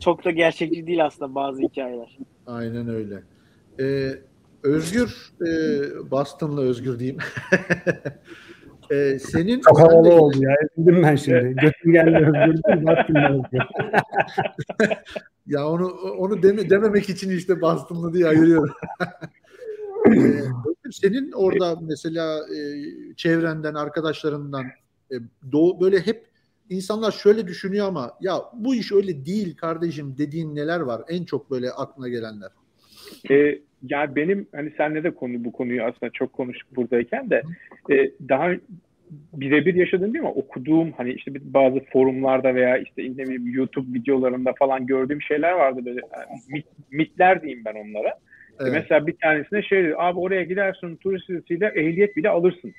çok da gerçekçi değil aslında bazı hikayeler.
Aynen öyle. Ee, Özgür e, Boston'la Özgür diyeyim. e, senin
çok havalı de... oldu ya. Bildim ben şimdi. Götüm geldi Özgür değil, Boston'la Özgür.
ya onu onu deme, dememek için işte Boston'la diye ayırıyorum. e, senin orada mesela e, çevrenden, arkadaşlarından e, doğu, böyle hep insanlar şöyle düşünüyor ama ya bu iş öyle değil kardeşim dediğin neler var? En çok böyle aklına gelenler.
E, ya benim hani senle de konu bu konuyu aslında çok konuştuk buradayken de e, daha birebir yaşadığım değil mi? Okuduğum hani işte bazı forumlarda veya işte ne bileyim YouTube videolarında falan gördüğüm şeyler vardı böyle yani mit, mitler diyeyim ben onlara. Evet. Mesela bir tanesinde şey diyor, abi oraya gidersin turist vizesiyle ehliyet bile alırsın.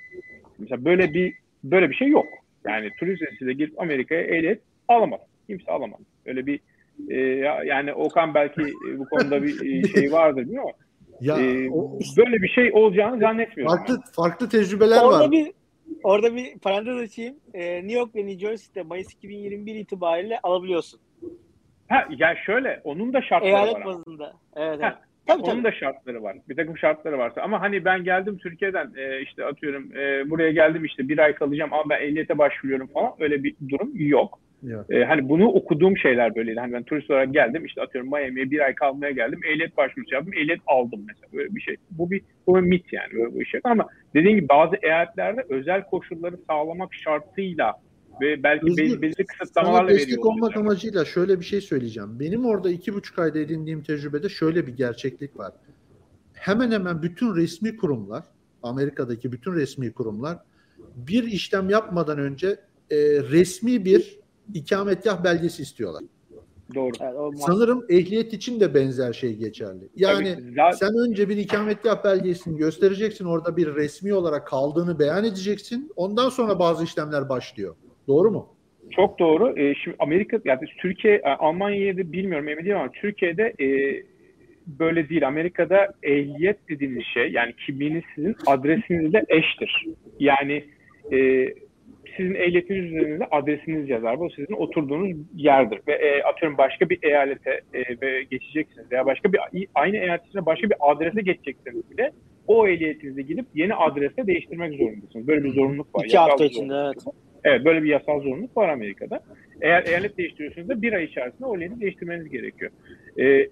Mesela böyle bir böyle bir şey yok. Yani turist vizesiyle girip Amerika'ya ehliyet alamaz. Kimse alamaz. Öyle bir e, yani Okan belki bu konuda bir şey vardır değil mi? Ya, ee, o, böyle bir şey olacağını zannetmiyorum.
Farklı yani. farklı tecrübeler
orada
var.
Bir, orada bir parantez açayım. Ee, New York ve New Jersey'de Mayıs 2021 itibariyle alabiliyorsun.
Ha ya şöyle onun da şartları
Eyalet
var.
Eyalet bazında. Evet,
ha, evet. Tabii, onun tabii. da şartları var. Bir takım şartları varsa. Ama hani ben geldim Türkiye'den e, işte atıyorum e, buraya geldim işte bir ay kalacağım ama ben ehliyete başvuruyorum falan. Öyle bir durum yok. Ee, hani bunu okuduğum şeyler böyleydi. Hani ben turist olarak geldim işte atıyorum Miami'ye bir ay kalmaya geldim. Ehliyet başvurusu yaptım. Ehliyet aldım mesela. Böyle bir şey. Bu bir, bu bir mit yani. Böyle bir şey. Ama dediğim gibi bazı eyaletlerde özel koşulları sağlamak şartıyla ve belki Özgür, belli kısıtlamalarla veriyor.
destek olmak yani. amacıyla şöyle bir şey söyleyeceğim. Benim orada iki buçuk ayda edindiğim tecrübede şöyle bir gerçeklik var. Hemen hemen bütün resmi kurumlar, Amerika'daki bütün resmi kurumlar bir işlem yapmadan önce e, resmi bir ikametgah belgesi istiyorlar.
Doğru.
Evet, Sanırım ehliyet için de benzer şey geçerli. Yani zaten... sen önce bir ikametgah belgesini göstereceksin. Orada bir resmi olarak kaldığını beyan edeceksin. Ondan sonra bazı işlemler başlıyor. Doğru mu?
Çok doğru. Ee, şimdi Amerika, yani Türkiye, e, Almanya'da da bilmiyorum emin değilim ama Türkiye'de e, böyle değil. Amerika'da ehliyet dediğiniz şey yani kimliğiniz sizin adresinizle eştir. Yani e, sizin ehliyetiniz üzerinde adresiniz yazar. Bu sizin oturduğunuz yerdir. Ve e, atıyorum başka bir eyalete e, geçeceksiniz veya başka bir aynı eyaletin başka bir adrese geçeceksiniz bile o ehliyetinizi gidip yeni adrese değiştirmek zorundasınız. Böyle bir zorunluluk var.
İki hafta içinde evet.
Evet böyle bir yasal zorunluluk var Amerika'da. Eğer eyalet değiştiriyorsanız da bir ay içerisinde o ehliyeti değiştirmeniz gerekiyor. E,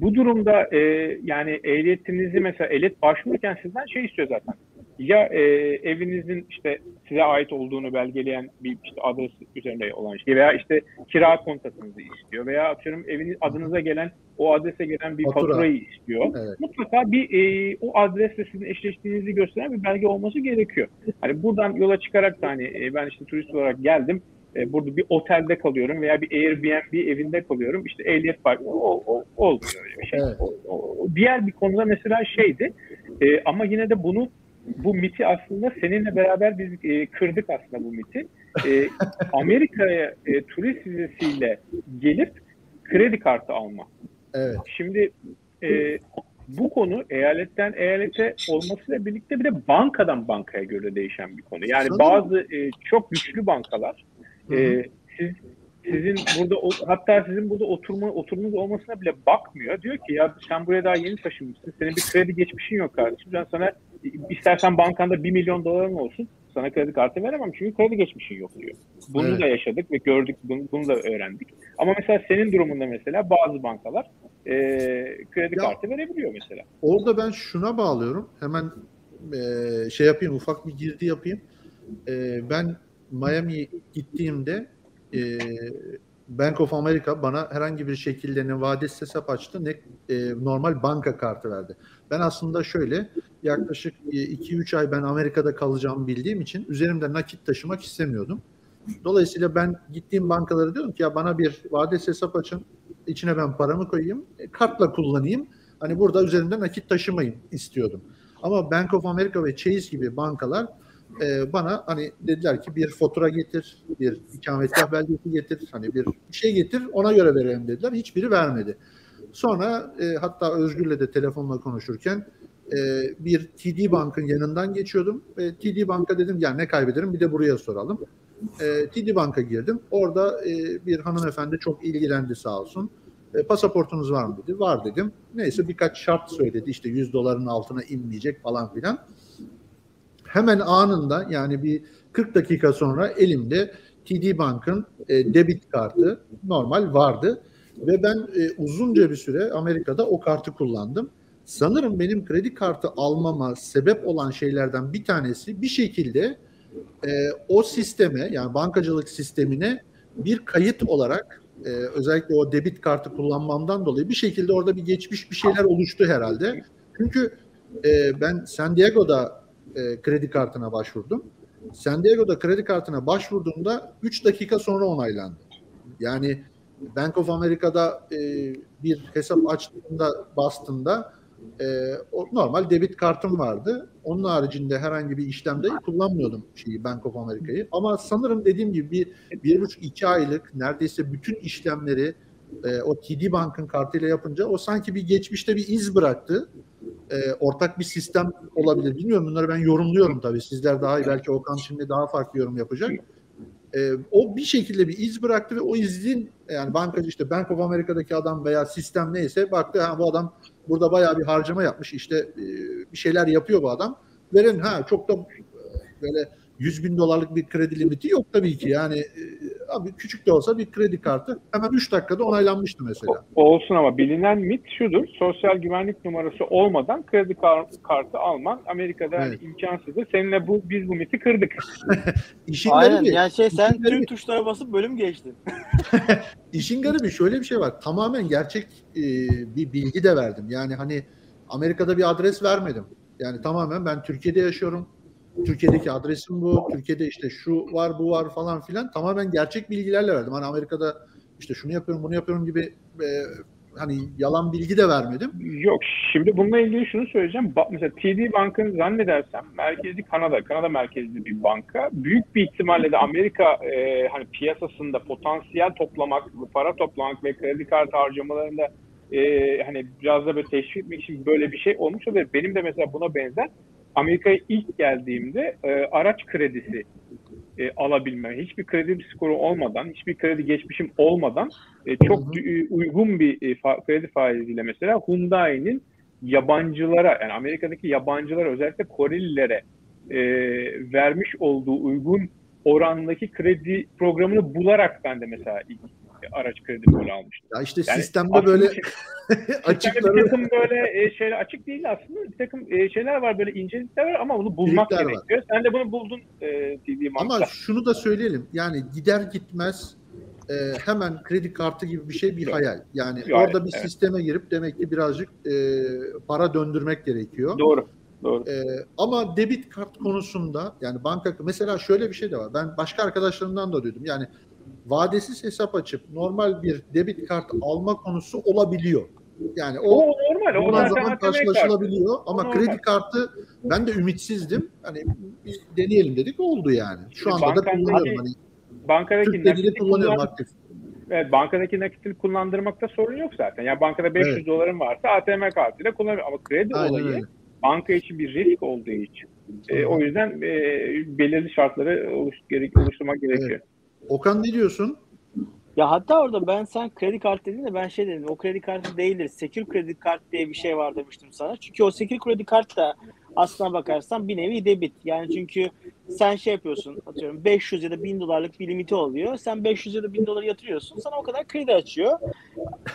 bu durumda e, yani ehliyetinizi mesela ehliyet başvururken sizden şey istiyor zaten. Ya e, evinizin işte size ait olduğunu belgeleyen bir işte adres üzerinde olan şey veya işte kira kontratınızı istiyor veya atıyorum eviniz adınıza gelen o adrese gelen bir Fatura. faturayı istiyor. Evet. Mutlaka bir e, o adresle sizin eşleştiğinizi gösteren bir belge olması gerekiyor. Hani buradan yola çıkarak da hani e, ben işte turist olarak geldim e, burada bir otelde kalıyorum veya bir Airbnb evinde kalıyorum. İşte ehliyet var. O, o, olmuyor öyle bir şey. Evet. O, o, diğer bir konuda mesela şeydi e, ama yine de bunu bu miti aslında seninle beraber biz e, kırdık aslında bu miti. E, Amerika'ya e, turist vizesiyle gelip kredi kartı alma. Evet. Şimdi e, bu konu eyaletten eyalete olmasıyla birlikte bir de bankadan bankaya göre değişen bir konu. Yani Sanırım. bazı e, çok güçlü bankalar e, siz sizin burada hatta sizin burada oturma oturumunuz olmasına bile bakmıyor. Diyor ki ya sen buraya daha yeni taşınmışsın. Senin bir kredi geçmişin yok kardeşim. Ben sana istersen bankanda 1 milyon doların olsun. Sana kredi kartı veremem çünkü kredi geçmişin yok diyor. Bunu evet. da yaşadık ve gördük. Bunu, bunu da öğrendik. Ama mesela senin durumunda mesela bazı bankalar e, kredi ya, kartı verebiliyor mesela.
Orada ben şuna bağlıyorum. Hemen e, şey yapayım ufak bir girdi yapayım. E, ben Miami gittiğimde e, Bank of America bana herhangi bir şekilde ne vadesiz hesap açtı ne e, normal banka kartı verdi. Ben aslında şöyle yaklaşık 2-3 ay ben Amerika'da kalacağımı bildiğim için üzerimde nakit taşımak istemiyordum. Dolayısıyla ben gittiğim bankalara diyorum ki ya bana bir vadesiz hesap açın. içine ben paramı koyayım. E, kartla kullanayım. Hani burada üzerinde nakit taşımayın istiyordum. Ama Bank of America ve Chase gibi bankalar e, bana hani dediler ki bir fatura getir, bir ikametgah belgesi getir, hani bir şey getir ona göre verelim dediler. Hiçbiri vermedi. Sonra e, hatta Özgür'le de telefonla konuşurken e, bir TD Bank'ın yanından geçiyordum. E, TD Bank'a dedim yani ne kaybederim bir de buraya soralım. E, TD Bank'a girdim. Orada e, bir hanımefendi çok ilgilendi sağ olsun. E, pasaportunuz var mı dedi. Var dedim. Neyse birkaç şart söyledi. İşte 100 doların altına inmeyecek falan filan hemen anında yani bir 40 dakika sonra elimde TD Bank'ın e, debit kartı normal vardı ve ben e, uzunca bir süre Amerika'da o kartı kullandım. Sanırım benim kredi kartı almama sebep olan şeylerden bir tanesi bir şekilde e, o sisteme yani bankacılık sistemine bir kayıt olarak e, özellikle o debit kartı kullanmamdan dolayı bir şekilde orada bir geçmiş bir şeyler oluştu herhalde. Çünkü e, ben San Diego'da e, kredi kartına başvurdum. San Diego'da kredi kartına başvurduğumda 3 dakika sonra onaylandı. Yani Bank of America'da e, bir hesap açtığında bastığında e, normal debit kartım vardı. Onun haricinde herhangi bir işlemde kullanmıyordum şeyi Bank of America'yı. Ama sanırım dediğim gibi bir, bir buçuk iki aylık neredeyse bütün işlemleri e, o TD Bank'ın kartıyla yapınca o sanki bir geçmişte bir iz bıraktı e, ortak bir sistem olabilir. Bilmiyorum bunları ben yorumluyorum tabii. Sizler daha iyi belki Okan şimdi daha farklı yorum yapacak. E, o bir şekilde bir iz bıraktı ve o izin yani bankacı işte Bank of America'daki adam veya sistem neyse baktı ha bu adam burada bayağı bir harcama yapmış işte e, bir şeyler yapıyor bu adam. Verin ha çok da böyle 100 bin dolarlık bir kredi limiti yok tabii ki. Yani e, abi küçük de olsa bir kredi kartı hemen 3 dakikada onaylanmıştı mesela.
Olsun ama bilinen mit şudur. Sosyal güvenlik numarası olmadan kredi kar- kartı alman Amerika'da evet. yani imkansızdır. Seninle bu biz bu miti kırdık.
İşin Aynen. Garibi, yani şey sen tüm tuşlara basıp bölüm geçtin.
İşin garibi şöyle bir şey var. Tamamen gerçek e, bir bilgi de verdim. Yani hani Amerika'da bir adres vermedim. Yani tamamen ben Türkiye'de yaşıyorum Türkiye'deki adresim bu, Türkiye'de işte şu var bu var falan filan tamamen gerçek bilgilerle verdim. Hani Amerika'da işte şunu yapıyorum bunu yapıyorum gibi e, hani yalan bilgi de vermedim.
Yok şimdi bununla ilgili şunu söyleyeceğim. Ba- mesela TD Bank'ın zannedersem merkezli Kanada, Kanada merkezli bir banka. Büyük bir ihtimalle de Amerika e, hani piyasasında potansiyel toplamak, para toplamak ve kredi kartı harcamalarında e, hani biraz da böyle teşvik etmek için böyle bir şey olmuş olabilir. Benim de mesela buna benzer Amerika'ya ilk geldiğimde e, araç kredisi e, alabilmem, hiçbir kredi skoru olmadan, hiçbir kredi geçmişim olmadan e, çok e, uygun bir e, fa, kredi faiziyle mesela Hyundai'nin yabancılara yani Amerika'daki yabancılara özellikle Korelilere e, vermiş olduğu uygun orandaki kredi programını bularak ben de mesela ilk araç kredi böyle almıştım.
Ya işte yani sistemde böyle
açıkları... Bir takım böyle e, şeyler açık değil aslında. Bir takım e, şeyler var böyle incelikler var ama bunu bulmak Birlikler gerekiyor. Var. Sen de bunu buldun e, dediğim
Ama şunu da söyleyelim. Yani gider gitmez e, hemen kredi kartı gibi bir şey bir hayal. Yani Hayır, orada bir evet. sisteme girip demek ki birazcık e, para döndürmek gerekiyor.
Doğru. Doğru.
Ee, ama debit kart konusunda yani banka mesela şöyle bir şey de var. Ben başka arkadaşlarımdan da duydum. Yani vadesiz hesap açıp normal bir debit kart alma konusu olabiliyor. Yani o, o normal. O zaman, zaman karşılaşılabiliyor kartı. ama o kredi kartı ben de ümitsizdim. Hani bir deneyelim dedik oldu yani. Şu anda da kullanıyorum. Hani,
bankadaki nakit kullanıyorum aktif. Evet, bankadaki nakitini kullandırmakta sorun yok zaten. Yani bankada 500 evet. doların varsa ATM kartıyla kullanabilir. Ama kredi Aynen olayı öyle. banka için bir risk olduğu için. E, o yüzden e, belirli şartları oluş, gerek, oluşturmak gerekiyor. Evet.
Okan ne diyorsun?
Ya hatta orada ben sen kredi kartı dedin de ben şey dedim. O kredi kartı değildir. Secure kredi kart diye bir şey var demiştim sana. Çünkü o secure kredi kart da aslına bakarsan bir nevi debit. Yani çünkü sen şey yapıyorsun atıyorum 500 ya da 1000 dolarlık bir limiti oluyor. Sen 500 ya da 1000 dolar yatırıyorsun. Sana o kadar kredi açıyor.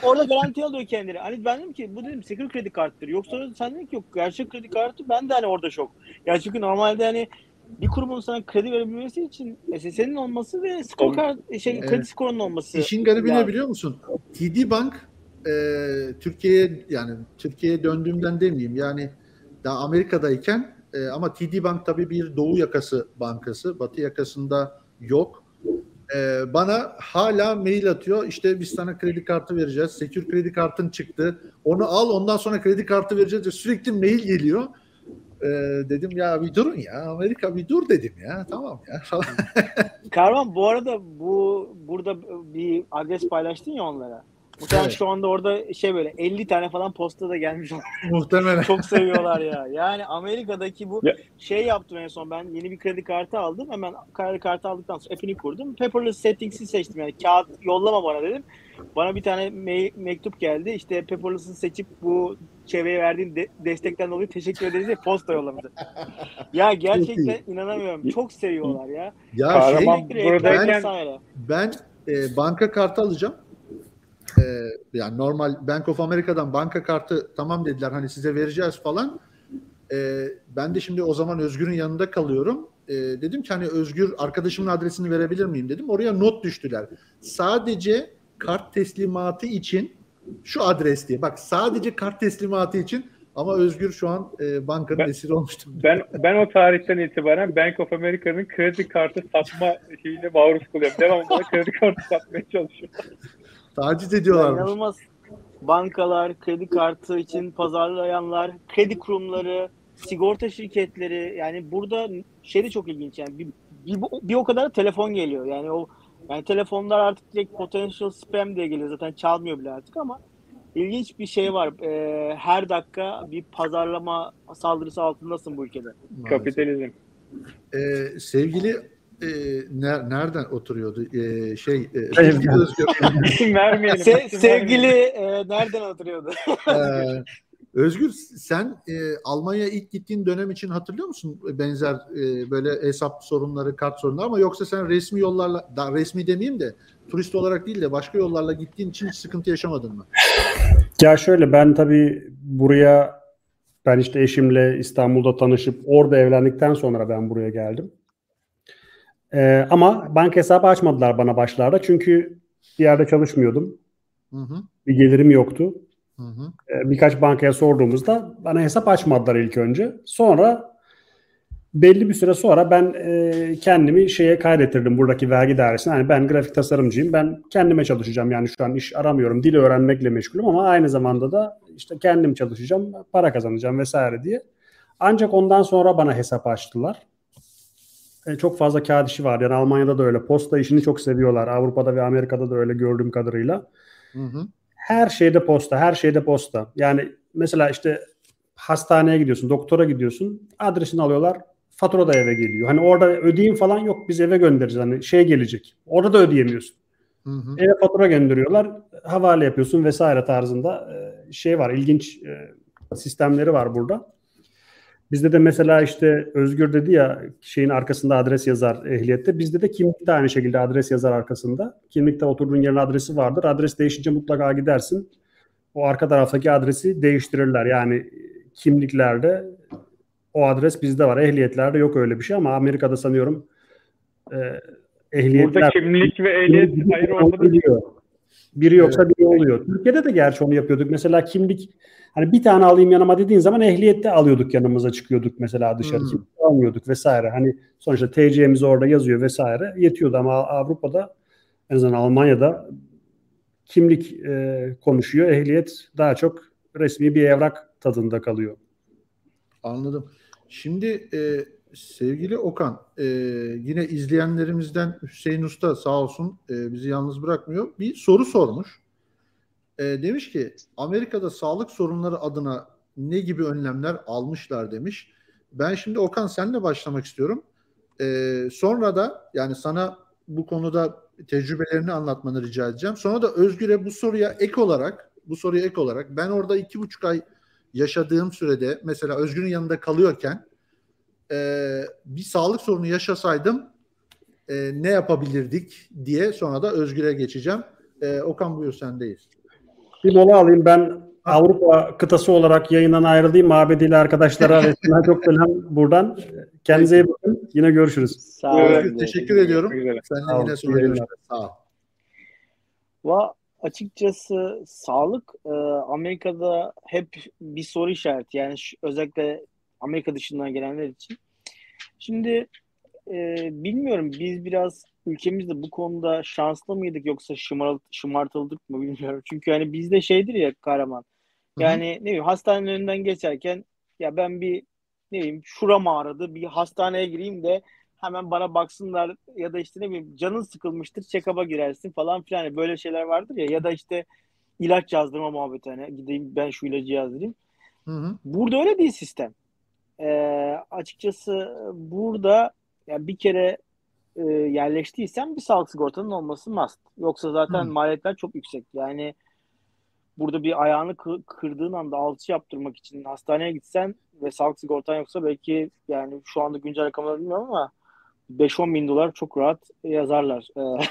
Orada garanti alıyor kendini. Hani ben dedim ki bu dedim secure kredi karttır. Yoksa sen dedin ki yok gerçek kredi kartı ben de hani orada şok. Ya çünkü normalde hani bir kurumun sana kredi verebilmesi için SSN'in olması ve skor kart, şey, evet. kredi skorunun olması.
İşin garibi ne biliyor musun? TD Bank e, Türkiye'ye yani Türkiye'ye döndüğümden demeyeyim yani daha Amerika'dayken e, ama TD Bank tabii bir doğu yakası bankası. Batı yakasında yok. E, bana hala mail atıyor. İşte biz sana kredi kartı vereceğiz. Secure kredi kartın çıktı. Onu al ondan sonra kredi kartı vereceğiz. Sürekli mail geliyor. E, dedim ya bir durun ya Amerika bir dur dedim ya tamam ya falan.
Karvan bu arada bu burada bir adres paylaştın ya onlara. Muhtemelen evet. şu anda orada şey böyle 50 tane falan posta da gelmiş.
Muhtemelen.
Çok seviyorlar ya. Yani Amerika'daki bu ya. şey yaptım en son ben yeni bir kredi kartı aldım. Hemen kredi kartı aldıktan sonra app'ini kurdum. Paperless settings'i seçtim yani kağıt yollama bana dedim. Bana bir tane me- mektup geldi. İşte paperless'ı seçip bu çevreye verdiğin de- destekten dolayı teşekkür ederiz diye posta yollamıştı. ya gerçekten inanamıyorum. Çok seviyorlar ya.
Ya Kahraman şey, buradayken ben, ben e, banka kartı alacağım e, yani normal Bank of America'dan banka kartı tamam dediler hani size vereceğiz falan. E, ben de şimdi o zaman Özgür'ün yanında kalıyorum. E, dedim ki hani Özgür arkadaşımın adresini verebilir miyim dedim. Oraya not düştüler. Sadece kart teslimatı için şu adres diye. Bak sadece kart teslimatı için ama Özgür şu an e, bankanın ben, esiri olmuştu.
Ben ben o tarihten itibaren Bank of America'nın kredi kartı satma şeyine maruz kalıyorum. Devamlı kredi kartı satmaya çalışıyorum.
Taciz ediyorlar.
İnanılmaz. Bankalar, kredi kartı için pazarlayanlar, kredi kurumları, sigorta şirketleri yani burada şey de çok ilginç yani bir, bir, bir o kadar telefon geliyor yani o yani telefonlar artık direkt potential spam diye geliyor zaten çalmıyor bile artık ama ilginç bir şey var. Ee, her dakika bir pazarlama saldırısı altındasın bu ülkede.
Kapitalizm.
Ee, sevgili e, ner, nereden oturuyordu? E, şey, e, sevgili.
Se, sevgili e, nereden oturuyordu? e,
Özgür sen e, Almanya'ya ilk gittiğin dönem için hatırlıyor musun benzer e, böyle hesap sorunları, kart sorunları ama yoksa sen resmi yollarla, da resmi demeyeyim de turist olarak değil de başka yollarla gittiğin için hiç sıkıntı yaşamadın mı?
Ya şöyle ben tabii buraya ben işte eşimle İstanbul'da tanışıp orada evlendikten sonra ben buraya geldim. Ee, ama banka hesabı açmadılar bana başlarda. Çünkü bir yerde çalışmıyordum. Hı hı. Bir gelirim yoktu. Hı hı. Ee, birkaç bankaya sorduğumuzda bana hesap açmadılar ilk önce. Sonra belli bir süre sonra ben e, kendimi şeye kaydettirdim buradaki vergi dairesine. Yani ben grafik tasarımcıyım. Ben kendime çalışacağım. Yani şu an iş aramıyorum. Dil öğrenmekle meşgulüm ama aynı zamanda da işte kendim çalışacağım, para kazanacağım vesaire diye. Ancak ondan sonra bana hesap açtılar e, çok fazla kağıt işi var. Yani Almanya'da da öyle. Posta işini çok seviyorlar. Avrupa'da ve Amerika'da da öyle gördüğüm kadarıyla. Hı hı. Her şeyde posta, her şeyde posta. Yani mesela işte hastaneye gidiyorsun, doktora gidiyorsun, adresini alıyorlar, fatura da eve geliyor. Hani orada ödeyim falan yok, biz eve göndereceğiz. Hani şey gelecek. Orada da ödeyemiyorsun. Hı hı. Eve fatura gönderiyorlar, havale yapıyorsun vesaire tarzında e, şey var, ilginç e, sistemleri var burada. Bizde de mesela işte Özgür dedi ya şeyin arkasında adres yazar ehliyette. Bizde de kimlik de aynı şekilde adres yazar arkasında. Kimlikte oturduğun yerin adresi vardır. Adres değişince mutlaka gidersin. O arka taraftaki adresi değiştirirler. Yani kimliklerde o adres bizde var. Ehliyetlerde yok öyle bir şey ama Amerika'da sanıyorum
e, ehliyetler... Burada kimlik ve ehliyet ayrı olabiliyor.
Biri yoksa biri oluyor. Türkiye'de de gerçi onu yapıyorduk. Mesela kimlik hani bir tane alayım yanıma dediğin zaman ehliyette alıyorduk yanımıza çıkıyorduk mesela dışarı. Hmm. Almıyorduk vesaire. Hani sonuçta TC'miz orada yazıyor vesaire. Yetiyordu ama Avrupa'da en azından Almanya'da kimlik e, konuşuyor. Ehliyet daha çok resmi bir evrak tadında kalıyor.
Anladım. Şimdi e, sevgili Okan, e, yine izleyenlerimizden Hüseyin Usta sağ olsun e, bizi yalnız bırakmıyor. Bir soru sormuş. E, demiş ki Amerika'da sağlık sorunları adına ne gibi önlemler almışlar demiş. Ben şimdi Okan senle başlamak istiyorum. E, sonra da yani sana bu konuda tecrübelerini anlatmanı rica edeceğim. Sonra da Özgür'e bu soruya ek olarak bu soruya ek olarak ben orada iki buçuk ay yaşadığım sürede mesela Özgür'ün yanında kalıyorken e, bir sağlık sorunu yaşasaydım e, ne yapabilirdik diye sonra da Özgür'e geçeceğim. E, Okan buyur sendeyiz.
Bir mola alayım ben Avrupa kıtası olarak yayından ayrılayım. Mabediyle arkadaşlara ve çok selam buradan. Kendinize iyi bakın. Yine görüşürüz.
Sağ olun. Özgür, teşekkür ediyorum. Seninle yine sonra görüşürüz. Sağ ol.
Va açıkçası sağlık e, Amerika'da hep bir soru işareti. Yani şu, özellikle Amerika dışından gelenler için. Şimdi e, bilmiyorum biz biraz ülkemizde bu konuda şanslı mıydık yoksa şımart, şımartıldık mı bilmiyorum. Çünkü hani bizde şeydir ya kahraman. Yani Hı-hı. ne bileyim hastanenin önünden geçerken ya ben bir ne bileyim şuram ağrıdı bir hastaneye gireyim de hemen bana baksınlar ya da işte ne bileyim canın sıkılmıştır check-up'a girersin falan filan böyle şeyler vardır ya ya da işte ilaç yazdırma muhabbeti hani gideyim ben şu ilacı yazdırayım. Hı hı. Burada öyle değil sistem. Ee, açıkçası burada ya bir kere e, yerleştiysen bir sağlık sigortanın olması must. Yoksa zaten hı. maliyetler çok yüksek. Yani burada bir ayağını kırdığın anda alçı yaptırmak için hastaneye gitsen ve sağlık sigortan yoksa belki yani şu anda güncel rakamları bilmiyorum ama 5-10 bin dolar çok rahat yazarlar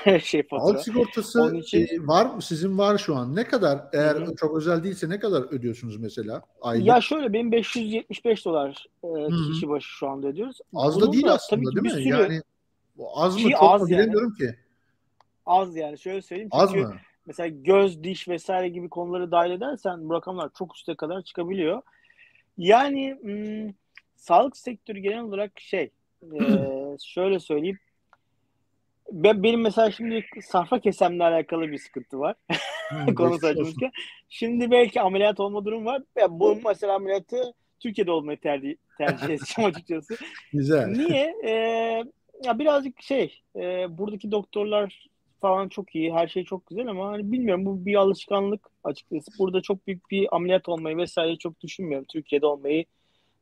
e, şey fatura.
Sağlık sigortası Onun için... E, var mı? Sizin var şu an. Ne kadar eğer Hı-hı. çok özel değilse ne kadar ödüyorsunuz mesela
aylık? Ya şöyle benim 575 dolar e, kişi başı şu anda ödüyoruz.
Az Bunun da değil da, aslında değil mi? Sürü... Yani az mı çok az mu yani. bilemiyorum ki.
Az yani şöyle söyleyeyim.
Az mı?
Mesela göz, diş vesaire gibi konuları dahil edersen bu rakamlar çok üste kadar çıkabiliyor. Yani hmm, sağlık sektörü genel olarak şey e, şöyle söyleyeyim. Ben, benim mesela şimdi safra kesemle alakalı bir sıkıntı var. Hmm, Konu saçmışken. Şimdi belki ameliyat olma durum var. Ya bu mesela ameliyatı Türkiye'de olmayı tercih, tercih edeceğim açıkçası.
Güzel.
Niye? Ee, ya birazcık şey e, buradaki doktorlar falan çok iyi. Her şey çok güzel ama hani bilmiyorum bu bir alışkanlık açıkçası. Burada çok büyük bir ameliyat olmayı vesaire çok düşünmüyorum. Türkiye'de olmayı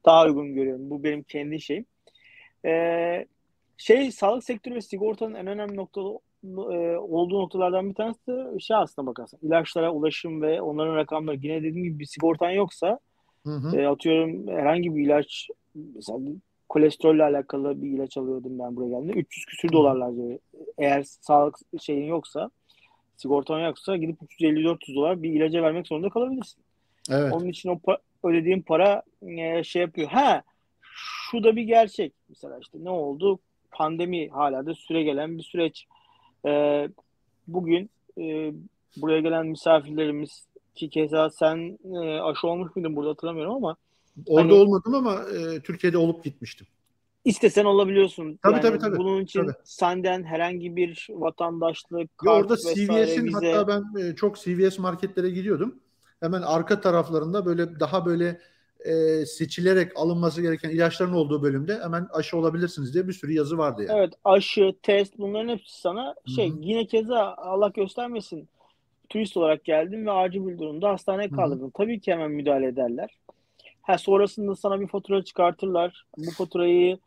daha uygun görüyorum. Bu benim kendi şeyim. Ee, şey sağlık sektörü ve sigortanın en önemli nokta e, olduğu noktalardan bir tanesi de şey aslında bakarsan ilaçlara ulaşım ve onların rakamları yine dediğim gibi bir sigortan yoksa hı hı. E, atıyorum herhangi bir ilaç mesela kolesterolle alakalı bir ilaç alıyordum ben buraya geldiğimde 300 küsür dolarlar diyor. Eğer sağlık şeyin yoksa sigortan yoksa gidip 350-400 dolar bir ilaca vermek zorunda kalabilirsin. Evet. Onun için o pa- ödediğin para e, şey yapıyor. Ha şu da bir gerçek. Mesela işte ne oldu? Pandemi hala da süre gelen bir süreç. Ee, bugün e, buraya gelen misafirlerimiz ki keza sen e, aşı olmuş muydun burada hatırlamıyorum ama
Orada hani, olmadım ama e, Türkiye'de olup gitmiştim.
İstesen olabiliyorsun.
Tabii yani tabii tabii.
Bunun için tabii. senden herhangi bir vatandaşlık,
ya orada CVS'in bize... hatta ben e, çok CVS marketlere gidiyordum. Hemen arka taraflarında böyle daha böyle e, seçilerek alınması gereken ilaçların olduğu bölümde hemen aşı olabilirsiniz diye bir sürü yazı vardı yani.
Evet aşı, test bunların hepsi sana şey Hı-hı. yine keza Allah göstermesin turist olarak geldim ve acil bir durumda hastaneye kaldırdım. Tabii ki hemen müdahale ederler. Ha sonrasında sana bir fatura çıkartırlar. Bu faturayı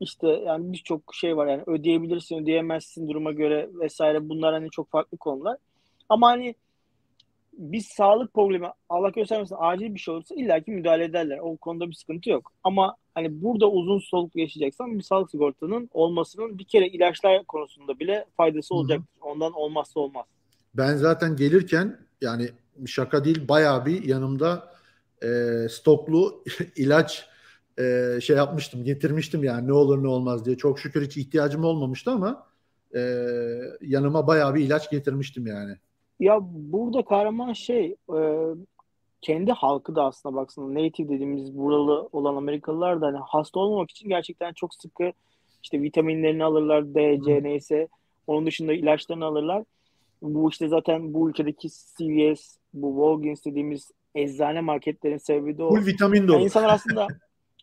işte yani birçok şey var yani ödeyebilirsin, ödeyemezsin duruma göre vesaire. Bunlar hani çok farklı konular. Ama hani bir sağlık problemi Allah göstermesin acil bir şey olursa illaki müdahale ederler. O konuda bir sıkıntı yok. Ama hani burada uzun soluklu yaşayacaksan bir sağlık sigortanın olmasının bir kere ilaçlar konusunda bile faydası olacaktır. Ondan olmazsa olmaz.
Ben zaten gelirken yani şaka değil bayağı bir yanımda e, stoklu ilaç e, şey yapmıştım getirmiştim yani ne olur ne olmaz diye. Çok şükür hiç ihtiyacım olmamıştı ama e, yanıma bayağı bir ilaç getirmiştim yani.
Ya burada kahraman şey e, kendi halkı da aslında baksana native dediğimiz buralı olan Amerikalılar da hani hasta olmamak için gerçekten çok sıkı işte vitaminlerini alırlar D, C neyse onun dışında ilaçlarını alırlar. Bu işte zaten bu ülkedeki CVS, bu Walgreens dediğimiz eczane marketlerin sebebi de o.
Full vitamin dolu.
Yani insanlar aslında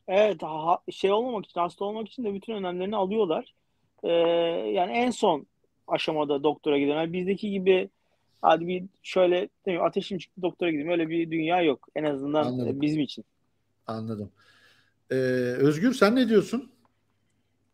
evet ha, şey olmamak için, hasta olmak için de bütün önlemlerini alıyorlar. Ee, yani en son aşamada doktora gidiyorlar. Bizdeki gibi hadi bir şöyle değil ateşim çıktı doktora gideyim öyle bir dünya yok. En azından Anladım. bizim için.
Anladım. Ee, Özgür sen ne diyorsun?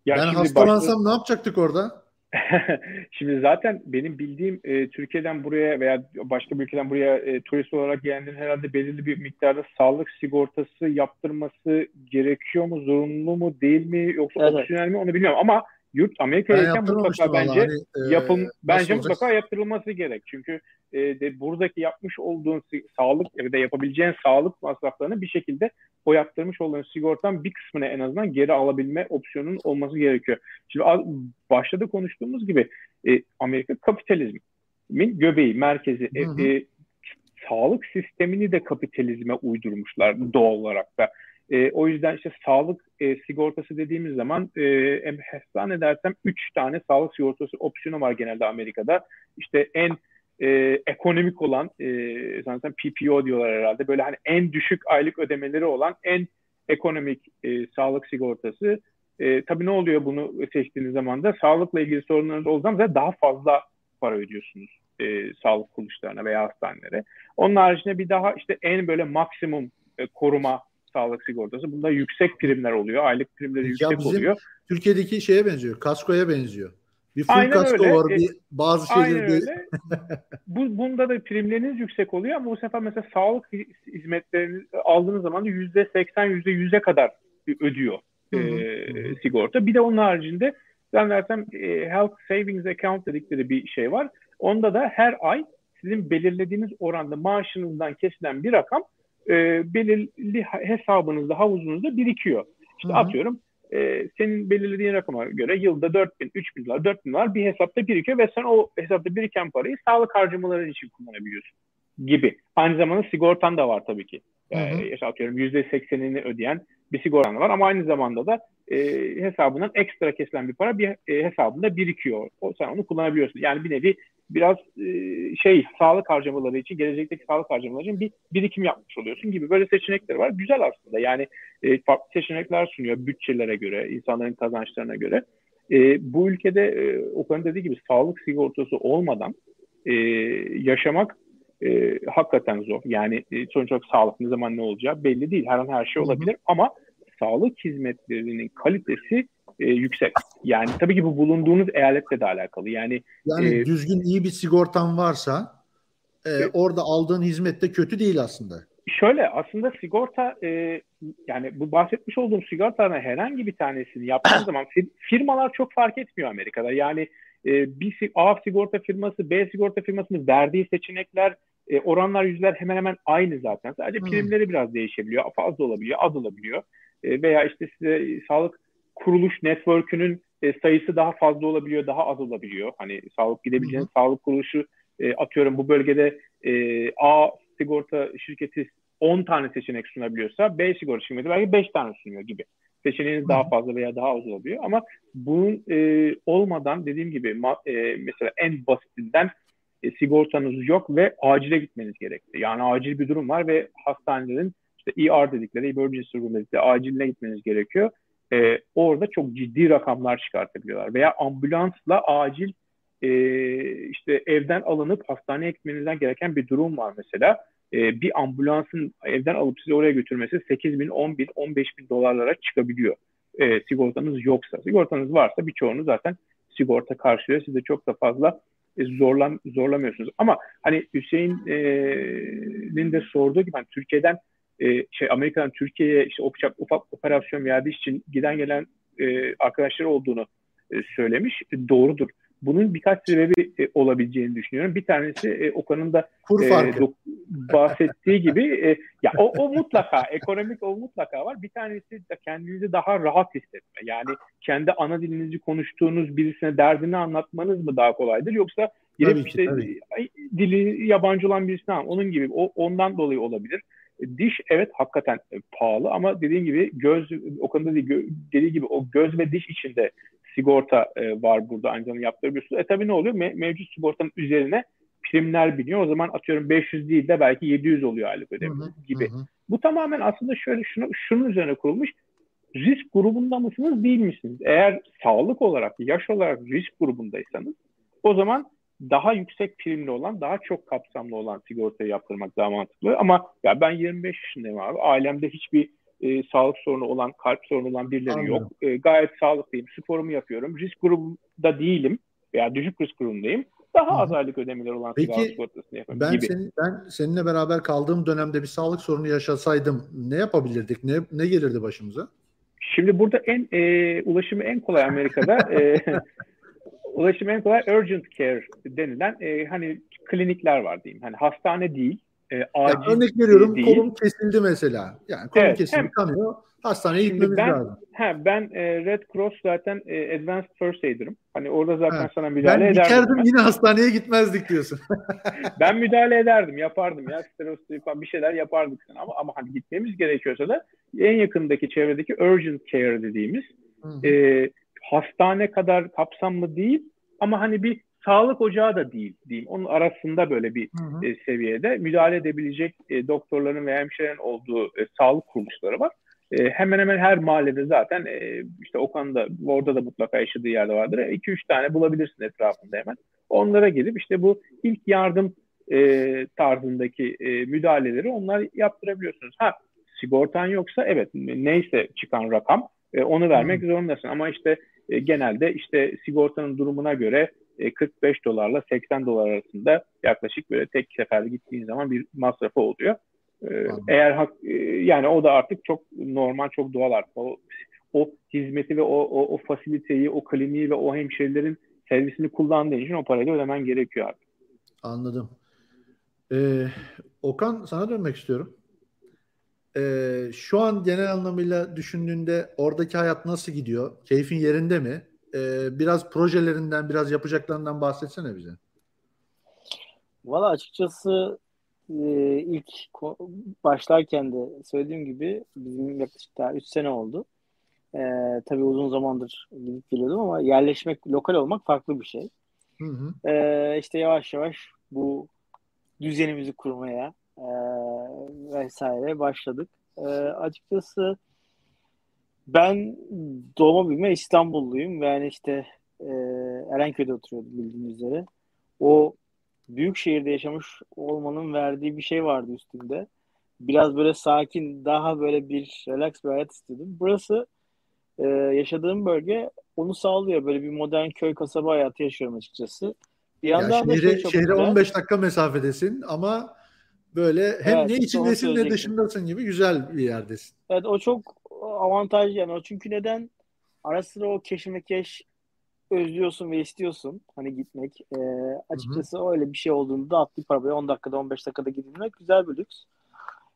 Ya ben hastalansam başta... ne yapacaktık orada?
Şimdi zaten benim bildiğim e, Türkiye'den buraya veya başka bir ülkeden buraya e, turist olarak gelenlerin herhalde belirli bir miktarda sağlık sigortası yaptırması gerekiyor mu, zorunlu mu, değil mi yoksa evet. opsiyonel mi onu bilmiyorum ama yurt Amerika'dayken mutlaka bence hani, yapım e, bence mutlaka olacak? yaptırılması gerek. Çünkü e, de buradaki yapmış olduğun sağlık ya da yapabileceğin sağlık masraflarını bir şekilde o yaptırmış olduğun sigortan bir kısmını en azından geri alabilme opsiyonunun olması gerekiyor. Şimdi başladı konuştuğumuz gibi e, Amerika kapitalizmin göbeği, merkezi. Hı hı. E, sağlık sistemini de kapitalizme uydurmuşlar doğal olarak da. E, o yüzden işte sağlık e, sigortası dediğimiz zaman e, zannedersem 3 tane sağlık sigortası opsiyonu var genelde Amerika'da. İşte en e, ekonomik olan e, zaten PPO diyorlar herhalde. Böyle hani en düşük aylık ödemeleri olan en ekonomik e, sağlık sigortası. E, tabii ne oluyor bunu seçtiğiniz zaman da sağlıkla ilgili sorunlarınız olduğu zaman daha fazla para ödüyorsunuz e, sağlık kuruluşlarına veya hastanelere. Onun haricinde bir daha işte en böyle maksimum e, koruma sağlık sigortası. Bunda yüksek primler oluyor. Aylık primleri ya yüksek oluyor.
Türkiye'deki şeye benziyor. Kaskoya benziyor. Bir full Aynen kasko öyle. var. Bir, bazı şeyler
öyle. bu, bunda da primleriniz yüksek oluyor ama bu sefer mesela sağlık hizmetlerini aldığınız zaman yüzde seksen, yüzde yüze kadar ödüyor e, sigorta. Bir de onun haricinde zannedersem e, Health Savings Account dedikleri bir şey var. Onda da her ay sizin belirlediğiniz oranda maaşınızdan kesilen bir rakam e, belirli hesabınızda, havuzunuzda birikiyor. İşte Hı-hı. atıyorum e, senin belirlediğin rakama göre yılda 4 bin, 3 bin dolar, 4 bin dolar bir hesapta birikiyor ve sen o hesapta biriken parayı sağlık harcamaları için kullanabiliyorsun gibi. Aynı zamanda sigortan da var tabii ki. Yani, hı atıyorum %80'ini ödeyen bir sigortan var ama aynı zamanda da e, hesabından ekstra kesilen bir para bir e, hesabında birikiyor. O, sen onu kullanabiliyorsun. Yani bir nevi biraz e, şey sağlık harcamaları için gelecekteki sağlık harcamaları için bir birikim yapmış oluyorsun gibi böyle seçenekler var. Güzel aslında. Yani e, farklı seçenekler sunuyor bütçelere göre, insanların kazançlarına göre. E, bu ülkede e, Okan'ın dediği gibi sağlık sigortası olmadan e, yaşamak e, hakikaten zor. Yani e, sonuç olarak sağlık ne zaman ne olacağı belli değil. Her an her şey olabilir hı hı. ama sağlık hizmetlerinin kalitesi e, yüksek. Yani tabii ki bu bulunduğunuz eyaletle de alakalı. Yani
yani e, düzgün iyi bir sigortan varsa e, orada aldığın hizmet de kötü değil aslında.
Şöyle aslında sigorta e, yani bu bahsetmiş olduğum sigortaların herhangi bir tanesini yaptığın zaman firmalar çok fark etmiyor Amerika'da. Yani e, bir A sigorta firması, B sigorta firmasının verdiği seçenekler, e, oranlar, yüzler hemen hemen aynı zaten. Sadece primleri hmm. biraz değişebiliyor. Fazla olabiliyor, az olabiliyor. E, veya işte size sağlık kuruluş network'ünün e, sayısı daha fazla olabiliyor, daha az olabiliyor. Hani sağlık gidebileceğiniz sağlık kuruluşu e, atıyorum bu bölgede e, A sigorta şirketi 10 tane seçenek sunabiliyorsa B sigorta şirketi belki 5 tane sunuyor gibi. Seçeneğiniz Hı. daha fazla veya daha az olabiliyor. Ama bunun e, olmadan dediğim gibi ma, e, mesela en basitinden e, sigortanız yok ve acile gitmeniz gerekti. Yani acil bir durum var ve hastanelerin işte ER dedikleri, emergency room dedikleri aciline gitmeniz gerekiyor e, orada çok ciddi rakamlar çıkartabiliyorlar. Veya ambulansla acil e, işte evden alınıp hastaneye gitmenizden gereken bir durum var mesela. E, bir ambulansın evden alıp sizi oraya götürmesi 8 bin, 10 bin, 15 bin dolarlara çıkabiliyor. E, sigortanız yoksa. Sigortanız varsa birçoğunu zaten sigorta karşılıyor. Size çok da fazla e, zorlam zorlamıyorsunuz. Ama hani Hüseyin'in de sorduğu gibi hani Türkiye'den e, şey Amerika'dan Türkiye'ye işte ufak, ufak operasyon iş için giden gelen e, arkadaşları olduğunu e, söylemiş. E, doğrudur. Bunun birkaç sebebi e, olabileceğini düşünüyorum. Bir tanesi e, Okan'ın da
Kur e, farkı.
bahsettiği gibi e, ya o, o mutlaka ekonomik o mutlaka var. Bir tanesi de kendinizi daha rahat hissetme. Yani kendi ana dilinizi konuştuğunuz birisine derdini anlatmanız mı daha kolaydır yoksa girip işte tabii. dili yabancı olan birisine onun gibi o ondan dolayı olabilir. Diş evet hakikaten e, pahalı ama dediğim gibi göz o konuda değil, dediği gibi o göz ve diş içinde sigorta e, var burada aynı zamanda yaptırabiliyorsunuz. E tabii ne oluyor? Me- mevcut sigortanın üzerine primler biniyor. O zaman atıyorum 500 değil de belki 700 oluyor aylık ödeme gibi. Hı hı. Bu tamamen aslında şöyle şunu, şunun üzerine kurulmuş. Risk grubunda mısınız değil misiniz? Eğer sağlık olarak, yaş olarak risk grubundaysanız o zaman daha yüksek primli olan, daha çok kapsamlı olan sigortayı yaptırmak daha mantıklı. Ama ya ben 25 yaşındayım abi. Ailemde hiçbir e, sağlık sorunu olan, kalp sorunu olan birileri Anladım. yok. E, gayet sağlıklıyım, sporumu yapıyorum. Risk grubunda değilim veya düşük risk grubundayım. Daha Hı. az aylık ödemeler olan
Peki, sağlık sigortasını yapıyorum ben gibi. Senin, ben seninle beraber kaldığım dönemde bir sağlık sorunu yaşasaydım ne yapabilirdik? Ne, ne gelirdi başımıza?
Şimdi burada en e, ulaşımı en kolay Amerika'da e, ulaşım en kolay urgent care denilen e, hani klinikler var diyeyim. Hani hastane değil e, acil
yani örnek veriyorum değil. kolum kesildi mesela. Yani kolum evet, kesildi hem, kanıyor. Hastaneye gitmemiz
ben,
lazım.
He, ben e, Red Cross zaten e, Advanced First Aid'im. Hani orada zaten he. sana müdahale ben ederdim.
Ben yine hastaneye gitmezdik diyorsun.
ben müdahale ederdim, yapardım ya. Stereostomi falan bir şeyler yapardık. Ama ama hani gitmemiz gerekiyorsa da en yakındaki çevredeki urgent care dediğimiz e, hastane kadar kapsamlı değil ama hani bir sağlık ocağı da değil diyeyim. Onun arasında böyle bir hı hı. E, seviyede müdahale edebilecek e, doktorların ve hemşirelerin olduğu e, sağlık kuruluşları var. E, hemen hemen her mahallede zaten e, işte Okan'da orada da mutlaka yaşadığı yerde vardır. 2-3 e, tane bulabilirsin etrafında hemen. Onlara gelip işte bu ilk yardım e, tarzındaki e, müdahaleleri onlar yaptırabiliyorsunuz. Ha sigortan yoksa evet neyse çıkan rakam e, onu vermek hmm. zorundasın. Ama işte e, genelde işte sigortanın durumuna göre 45 e, dolarla 80 dolar arasında yaklaşık böyle tek seferde gittiğin zaman bir masrafı oluyor. E, eğer hak, e, yani o da artık çok normal, çok doğal artık. O, o hizmeti ve o, o, o fasiliteyi, o kliniği ve o hemşerilerin servisini kullandığı için o parayı ödemen gerekiyor artık.
Anladım. Ee, Okan sana dönmek istiyorum. Ee, şu an genel anlamıyla düşündüğünde oradaki hayat nasıl gidiyor? Keyfin yerinde mi? e, biraz projelerinden, biraz yapacaklarından bahsetsene bize.
Valla açıkçası e, ilk başlarken de söylediğim gibi bizim yaklaşık daha 3 sene oldu. E, tabii uzun zamandır gidip geliyordum ama yerleşmek, lokal olmak farklı bir şey. Hı hı. E, işte yavaş yavaş bu düzenimizi kurmaya e, vesaire başladık. E, açıkçası ben doğma büyüme İstanbulluyum ve yani işte e, Erenköy'de oturuyordum bildiğiniz üzere. O büyük şehirde yaşamış olmanın verdiği bir şey vardı üstünde. Biraz böyle sakin, daha böyle bir relax bir hayat istedim. Burası e, yaşadığım bölge onu sağlıyor. Böyle bir modern köy kasaba hayatı yaşıyorum açıkçası.
Bir yandan ya şehre, da şey şehre 15 dakika mesafedesin ama böyle hem evet, ne içindesin ne dışındasın gibi güzel bir yerdesin.
Evet o çok avantajlı yani o çünkü neden ara sıra o keşmekeş özlüyorsun ve istiyorsun hani gitmek. E, açıkçası Hı-hı. öyle bir şey olduğunda atlayıp arabaya 10 dakikada 15 dakikada gidilmek güzel bir lüks.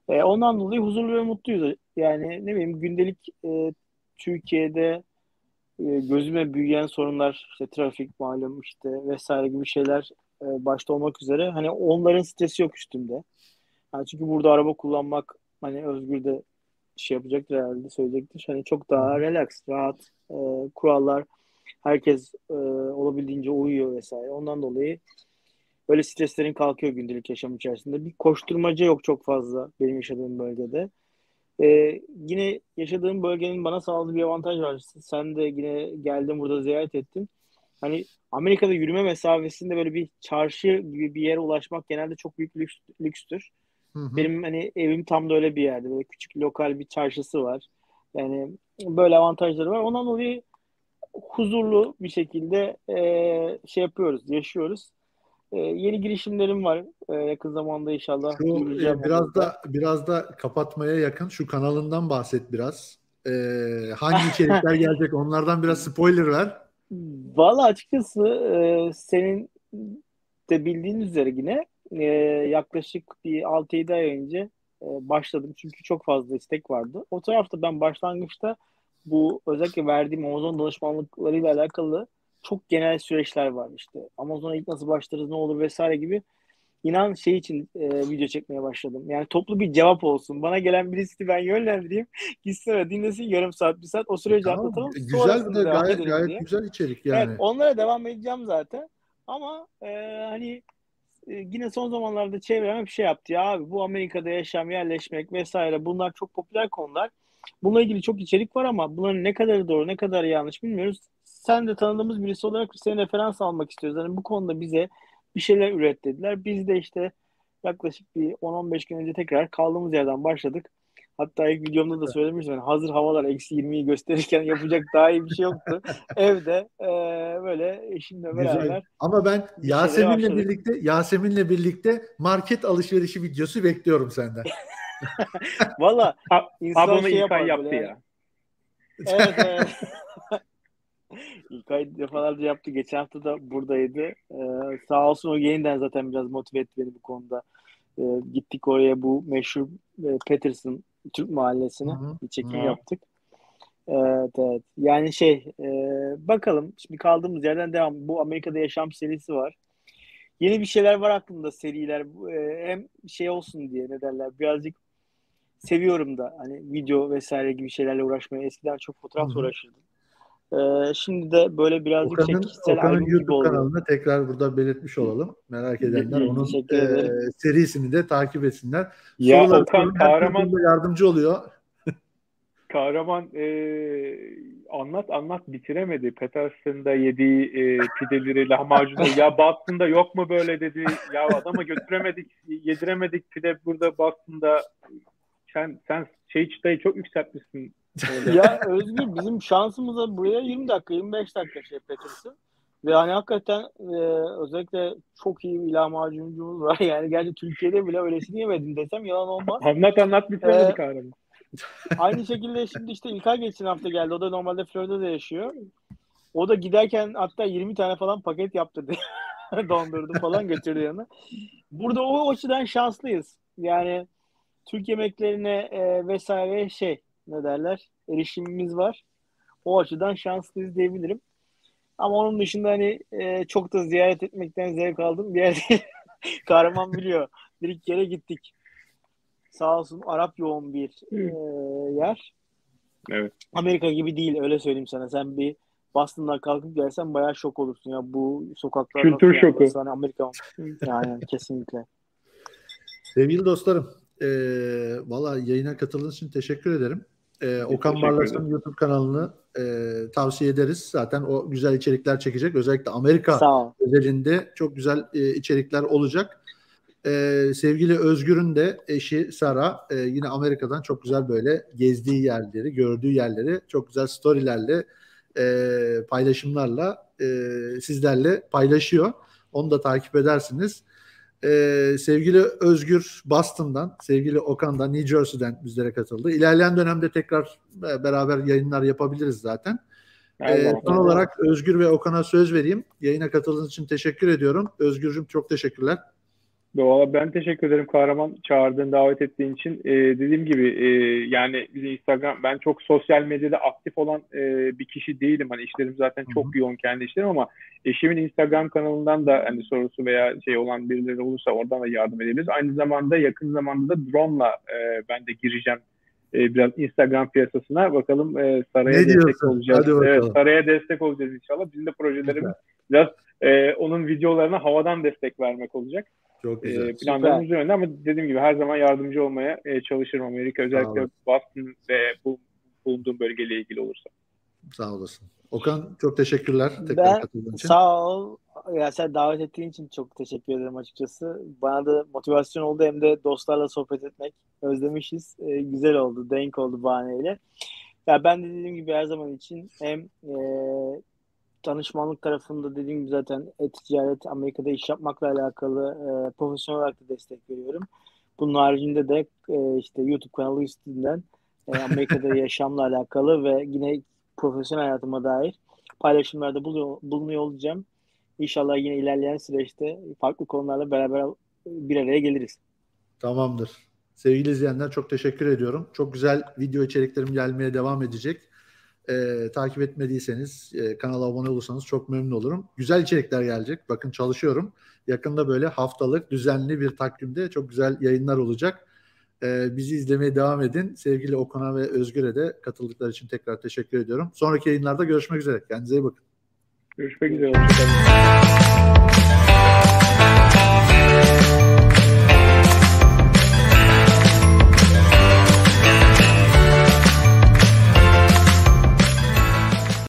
E, ondan dolayı huzurlu ve mutluyuz. Yani ne bileyim gündelik e, Türkiye'de e, gözüme büyüyen sorunlar işte trafik malum işte vesaire gibi şeyler e, başta olmak üzere hani onların stresi yok üstümde. Yani çünkü burada araba kullanmak hani Özgür de şey yapacaktır herhalde söyleyecektir. Hani çok daha relax, rahat e, kurallar herkes e, olabildiğince uyuyor vesaire. Ondan dolayı böyle streslerin kalkıyor gündelik yaşam içerisinde. Bir koşturmaca yok çok fazla benim yaşadığım bölgede. Ee, yine yaşadığım bölgenin bana sağladığı bir avantaj var. Sen de yine geldin burada ziyaret ettin. Hani Amerika'da yürüme mesafesinde böyle bir çarşı gibi bir yere ulaşmak genelde çok büyük lüks, lükstür. Hı hı. Benim hani evim tam da öyle bir yerde. Böyle küçük lokal bir çarşısı var. Yani böyle avantajları var. Ondan dolayı huzurlu bir şekilde e, şey yapıyoruz, yaşıyoruz. e, yeni girişimlerim var. E, yakın zamanda inşallah.
Şu, e, biraz da biraz da kapatmaya yakın şu kanalından bahset biraz. E, hangi içerikler gelecek onlardan biraz spoiler ver.
Valla açıkçası e, senin de bildiğin üzere yine e, yaklaşık bir 6-7 ay önce e, başladım. Çünkü çok fazla istek vardı. O tarafta ben başlangıçta bu özellikle verdiğim Amazon danışmanlıklarıyla alakalı çok genel süreçler var işte. Amazon'a ilk nasıl başlarız, ne olur vesaire gibi inan şey için e, video çekmeye başladım. Yani toplu bir cevap olsun. Bana gelen birisi ben yönlendireyim. Gitsin ve dinlesin yarım saat, bir saat. O süreci tamam, atlatalım.
Güzel bir de gayet, gayet diye. güzel içerik yani. Evet,
onlara devam edeceğim zaten. Ama e, hani e, yine son zamanlarda çevrem bir şey yaptı ya abi bu Amerika'da yaşam, yerleşmek vesaire bunlar çok popüler konular. Bununla ilgili çok içerik var ama bunların ne kadar doğru ne kadar yanlış bilmiyoruz. Sen de tanıdığımız birisi olarak senin referans almak istiyoruz. Yani bu konuda bize bir şeyler üret dediler. Biz de işte yaklaşık bir 10-15 gün önce tekrar kaldığımız yerden başladık. Hatta ilk videomda da söylemiştim. Yani hazır havalar eksi 20'yi gösterirken yapacak daha iyi bir şey yoktu. Evde e, böyle eşimle beraber. Güzel.
Ama ben Yasemin'le birlikte Yasemin'le birlikte market alışverişi videosu bekliyorum senden.
Valla
insan Abone şey yapar yaptı ya.
Evet evet. İlkay defalarca yaptı. Geçen hafta da buradaydı. Ee, sağ olsun o yeniden zaten biraz motive etti beni bu konuda. Ee, gittik oraya bu meşhur e, Peterson Türk mahallesine Hı-hı. bir çekim Hı-hı. yaptık. Evet, evet. Yani şey e, bakalım şimdi kaldığımız yerden devam. Bu Amerika'da Yaşam serisi var. Yeni bir şeyler var aklımda seriler. E, hem şey olsun diye ne derler birazcık seviyorum da hani video vesaire gibi şeylerle uğraşmaya. Eskiden çok fotoğraf uğraşırdım. Ee, şimdi de böyle birazcık
Okan'ın, kişisel Okan'ın YouTube gibi oldu. kanalını tekrar burada belirtmiş olalım. Merak edenler onun e, serisini de takip etsinler.
Ya Sorular Okan kahraman
yardımcı oluyor.
kahraman e, anlat anlat bitiremedi. Peterson'da yediği e, pideleri, lahmacunu. ya Boston'da yok mu böyle dedi. Ya adama götüremedik, yediremedik pide burada Boston'da. Sen, sen şey çıtayı çok yükseltmişsin
ya Özgür bizim şansımıza buraya 20 dakika 25 dakika şey Peterson. Ve hani hakikaten e, özellikle çok iyi bir lahmacuncumuz var. Yani gerçi Türkiye'de bile öylesini yemedim desem yalan olmaz.
Anlat anlat bitiremedik ee, abi.
Aynı şekilde şimdi işte İlkay geçen hafta geldi. O da normalde Florida'da yaşıyor. O da giderken hatta 20 tane falan paket yaptırdı. Dondurdu falan götürdü yanına. Burada o açıdan şanslıyız. Yani Türk yemeklerine e, vesaire şey ne derler erişimimiz var. O açıdan şanslıyız diyebilirim. Ama onun dışında hani e, çok da ziyaret etmekten zevk aldım. Bir yerde kahraman biliyor. Bir iki kere gittik. Sağ olsun Arap yoğun bir e, yer.
Evet.
Amerika gibi değil öyle söyleyeyim sana. Sen bir Boston'dan kalkıp gelsen bayağı şok olursun ya bu sokaklar.
Kültür şoku.
Yani Amerika yani kesinlikle.
Sevgili dostlarım, e, valla yayına katıldığınız için teşekkür ederim. E, Okan Barlas'ın YouTube kanalını e, tavsiye ederiz. Zaten o güzel içerikler çekecek. Özellikle Amerika özelinde çok güzel e, içerikler olacak. E, sevgili Özgür'ün de eşi Sara e, yine Amerika'dan çok güzel böyle gezdiği yerleri, gördüğü yerleri çok güzel storylerle e, paylaşımlarla e, sizlerle paylaşıyor. Onu da takip edersiniz. Ee, sevgili Özgür Boston'dan, sevgili Okan da New Jersey'den bizlere katıldı. İlerleyen dönemde tekrar beraber yayınlar yapabiliriz zaten. Ee, son olarak Özgür ve Okan'a söz vereyim. Yayına katıldığınız için teşekkür ediyorum. Özgürcüm çok teşekkürler.
Valla ben teşekkür ederim Kahraman çağırdığın, davet ettiğin için. Ee, dediğim gibi e, yani bize Instagram, ben çok sosyal medyada aktif olan e, bir kişi değilim. Hani işlerim zaten çok Hı-hı. yoğun kendi işlerim ama eşimin Instagram kanalından da hani sorusu veya şey olan birileri olursa oradan da yardım edebiliriz. Aynı zamanda yakın zamanda da drone'la e, ben de gireceğim e, biraz Instagram piyasasına. Bakalım e, Saray'a ne destek diyorsun? olacağız. Evet, Saray'a destek olacağız inşallah. Bizim de projelerimiz biraz e, onun videolarına havadan destek vermek olacak.
Çok güzel.
E, planlarımız yönde ama dediğim gibi her zaman yardımcı olmaya e, çalışırım Amerika. Özellikle Boston ve bu bulunduğum bölgeyle ilgili olursa.
Sağ olasın. Okan çok teşekkürler.
Tekrar ben için. sağ ol. Ya sen davet ettiğin için çok teşekkür ederim açıkçası. Bana da motivasyon oldu hem de dostlarla sohbet etmek özlemişiz. Ee, güzel oldu. Denk oldu bahaneyle. Ya ben de dediğim gibi her zaman için hem e, danışmanlık tarafında dediğim gibi zaten e-ticaret, Amerika'da iş yapmakla alakalı e, profesyonel olarak da destek veriyorum. Bunun haricinde de e, işte YouTube kanalı üstünden e, Amerika'da yaşamla alakalı ve yine profesyonel hayatıma dair paylaşımlarda bulunuyor, bulunuyor olacağım. İnşallah yine ilerleyen süreçte farklı konularla beraber bir araya geliriz.
Tamamdır. Sevgili izleyenler çok teşekkür ediyorum. Çok güzel video içeriklerim gelmeye devam edecek. Ee, takip etmediyseniz e, kanala abone olursanız çok memnun olurum. Güzel içerikler gelecek. Bakın çalışıyorum. Yakında böyle haftalık düzenli bir takvimde çok güzel yayınlar olacak. Ee, bizi izlemeye devam edin. Sevgili Okan'a ve Özgür'e de katıldıkları için tekrar teşekkür ediyorum. Sonraki yayınlarda görüşmek üzere. Kendinize iyi bakın.
Görüşmek üzere. Hoşçakalın.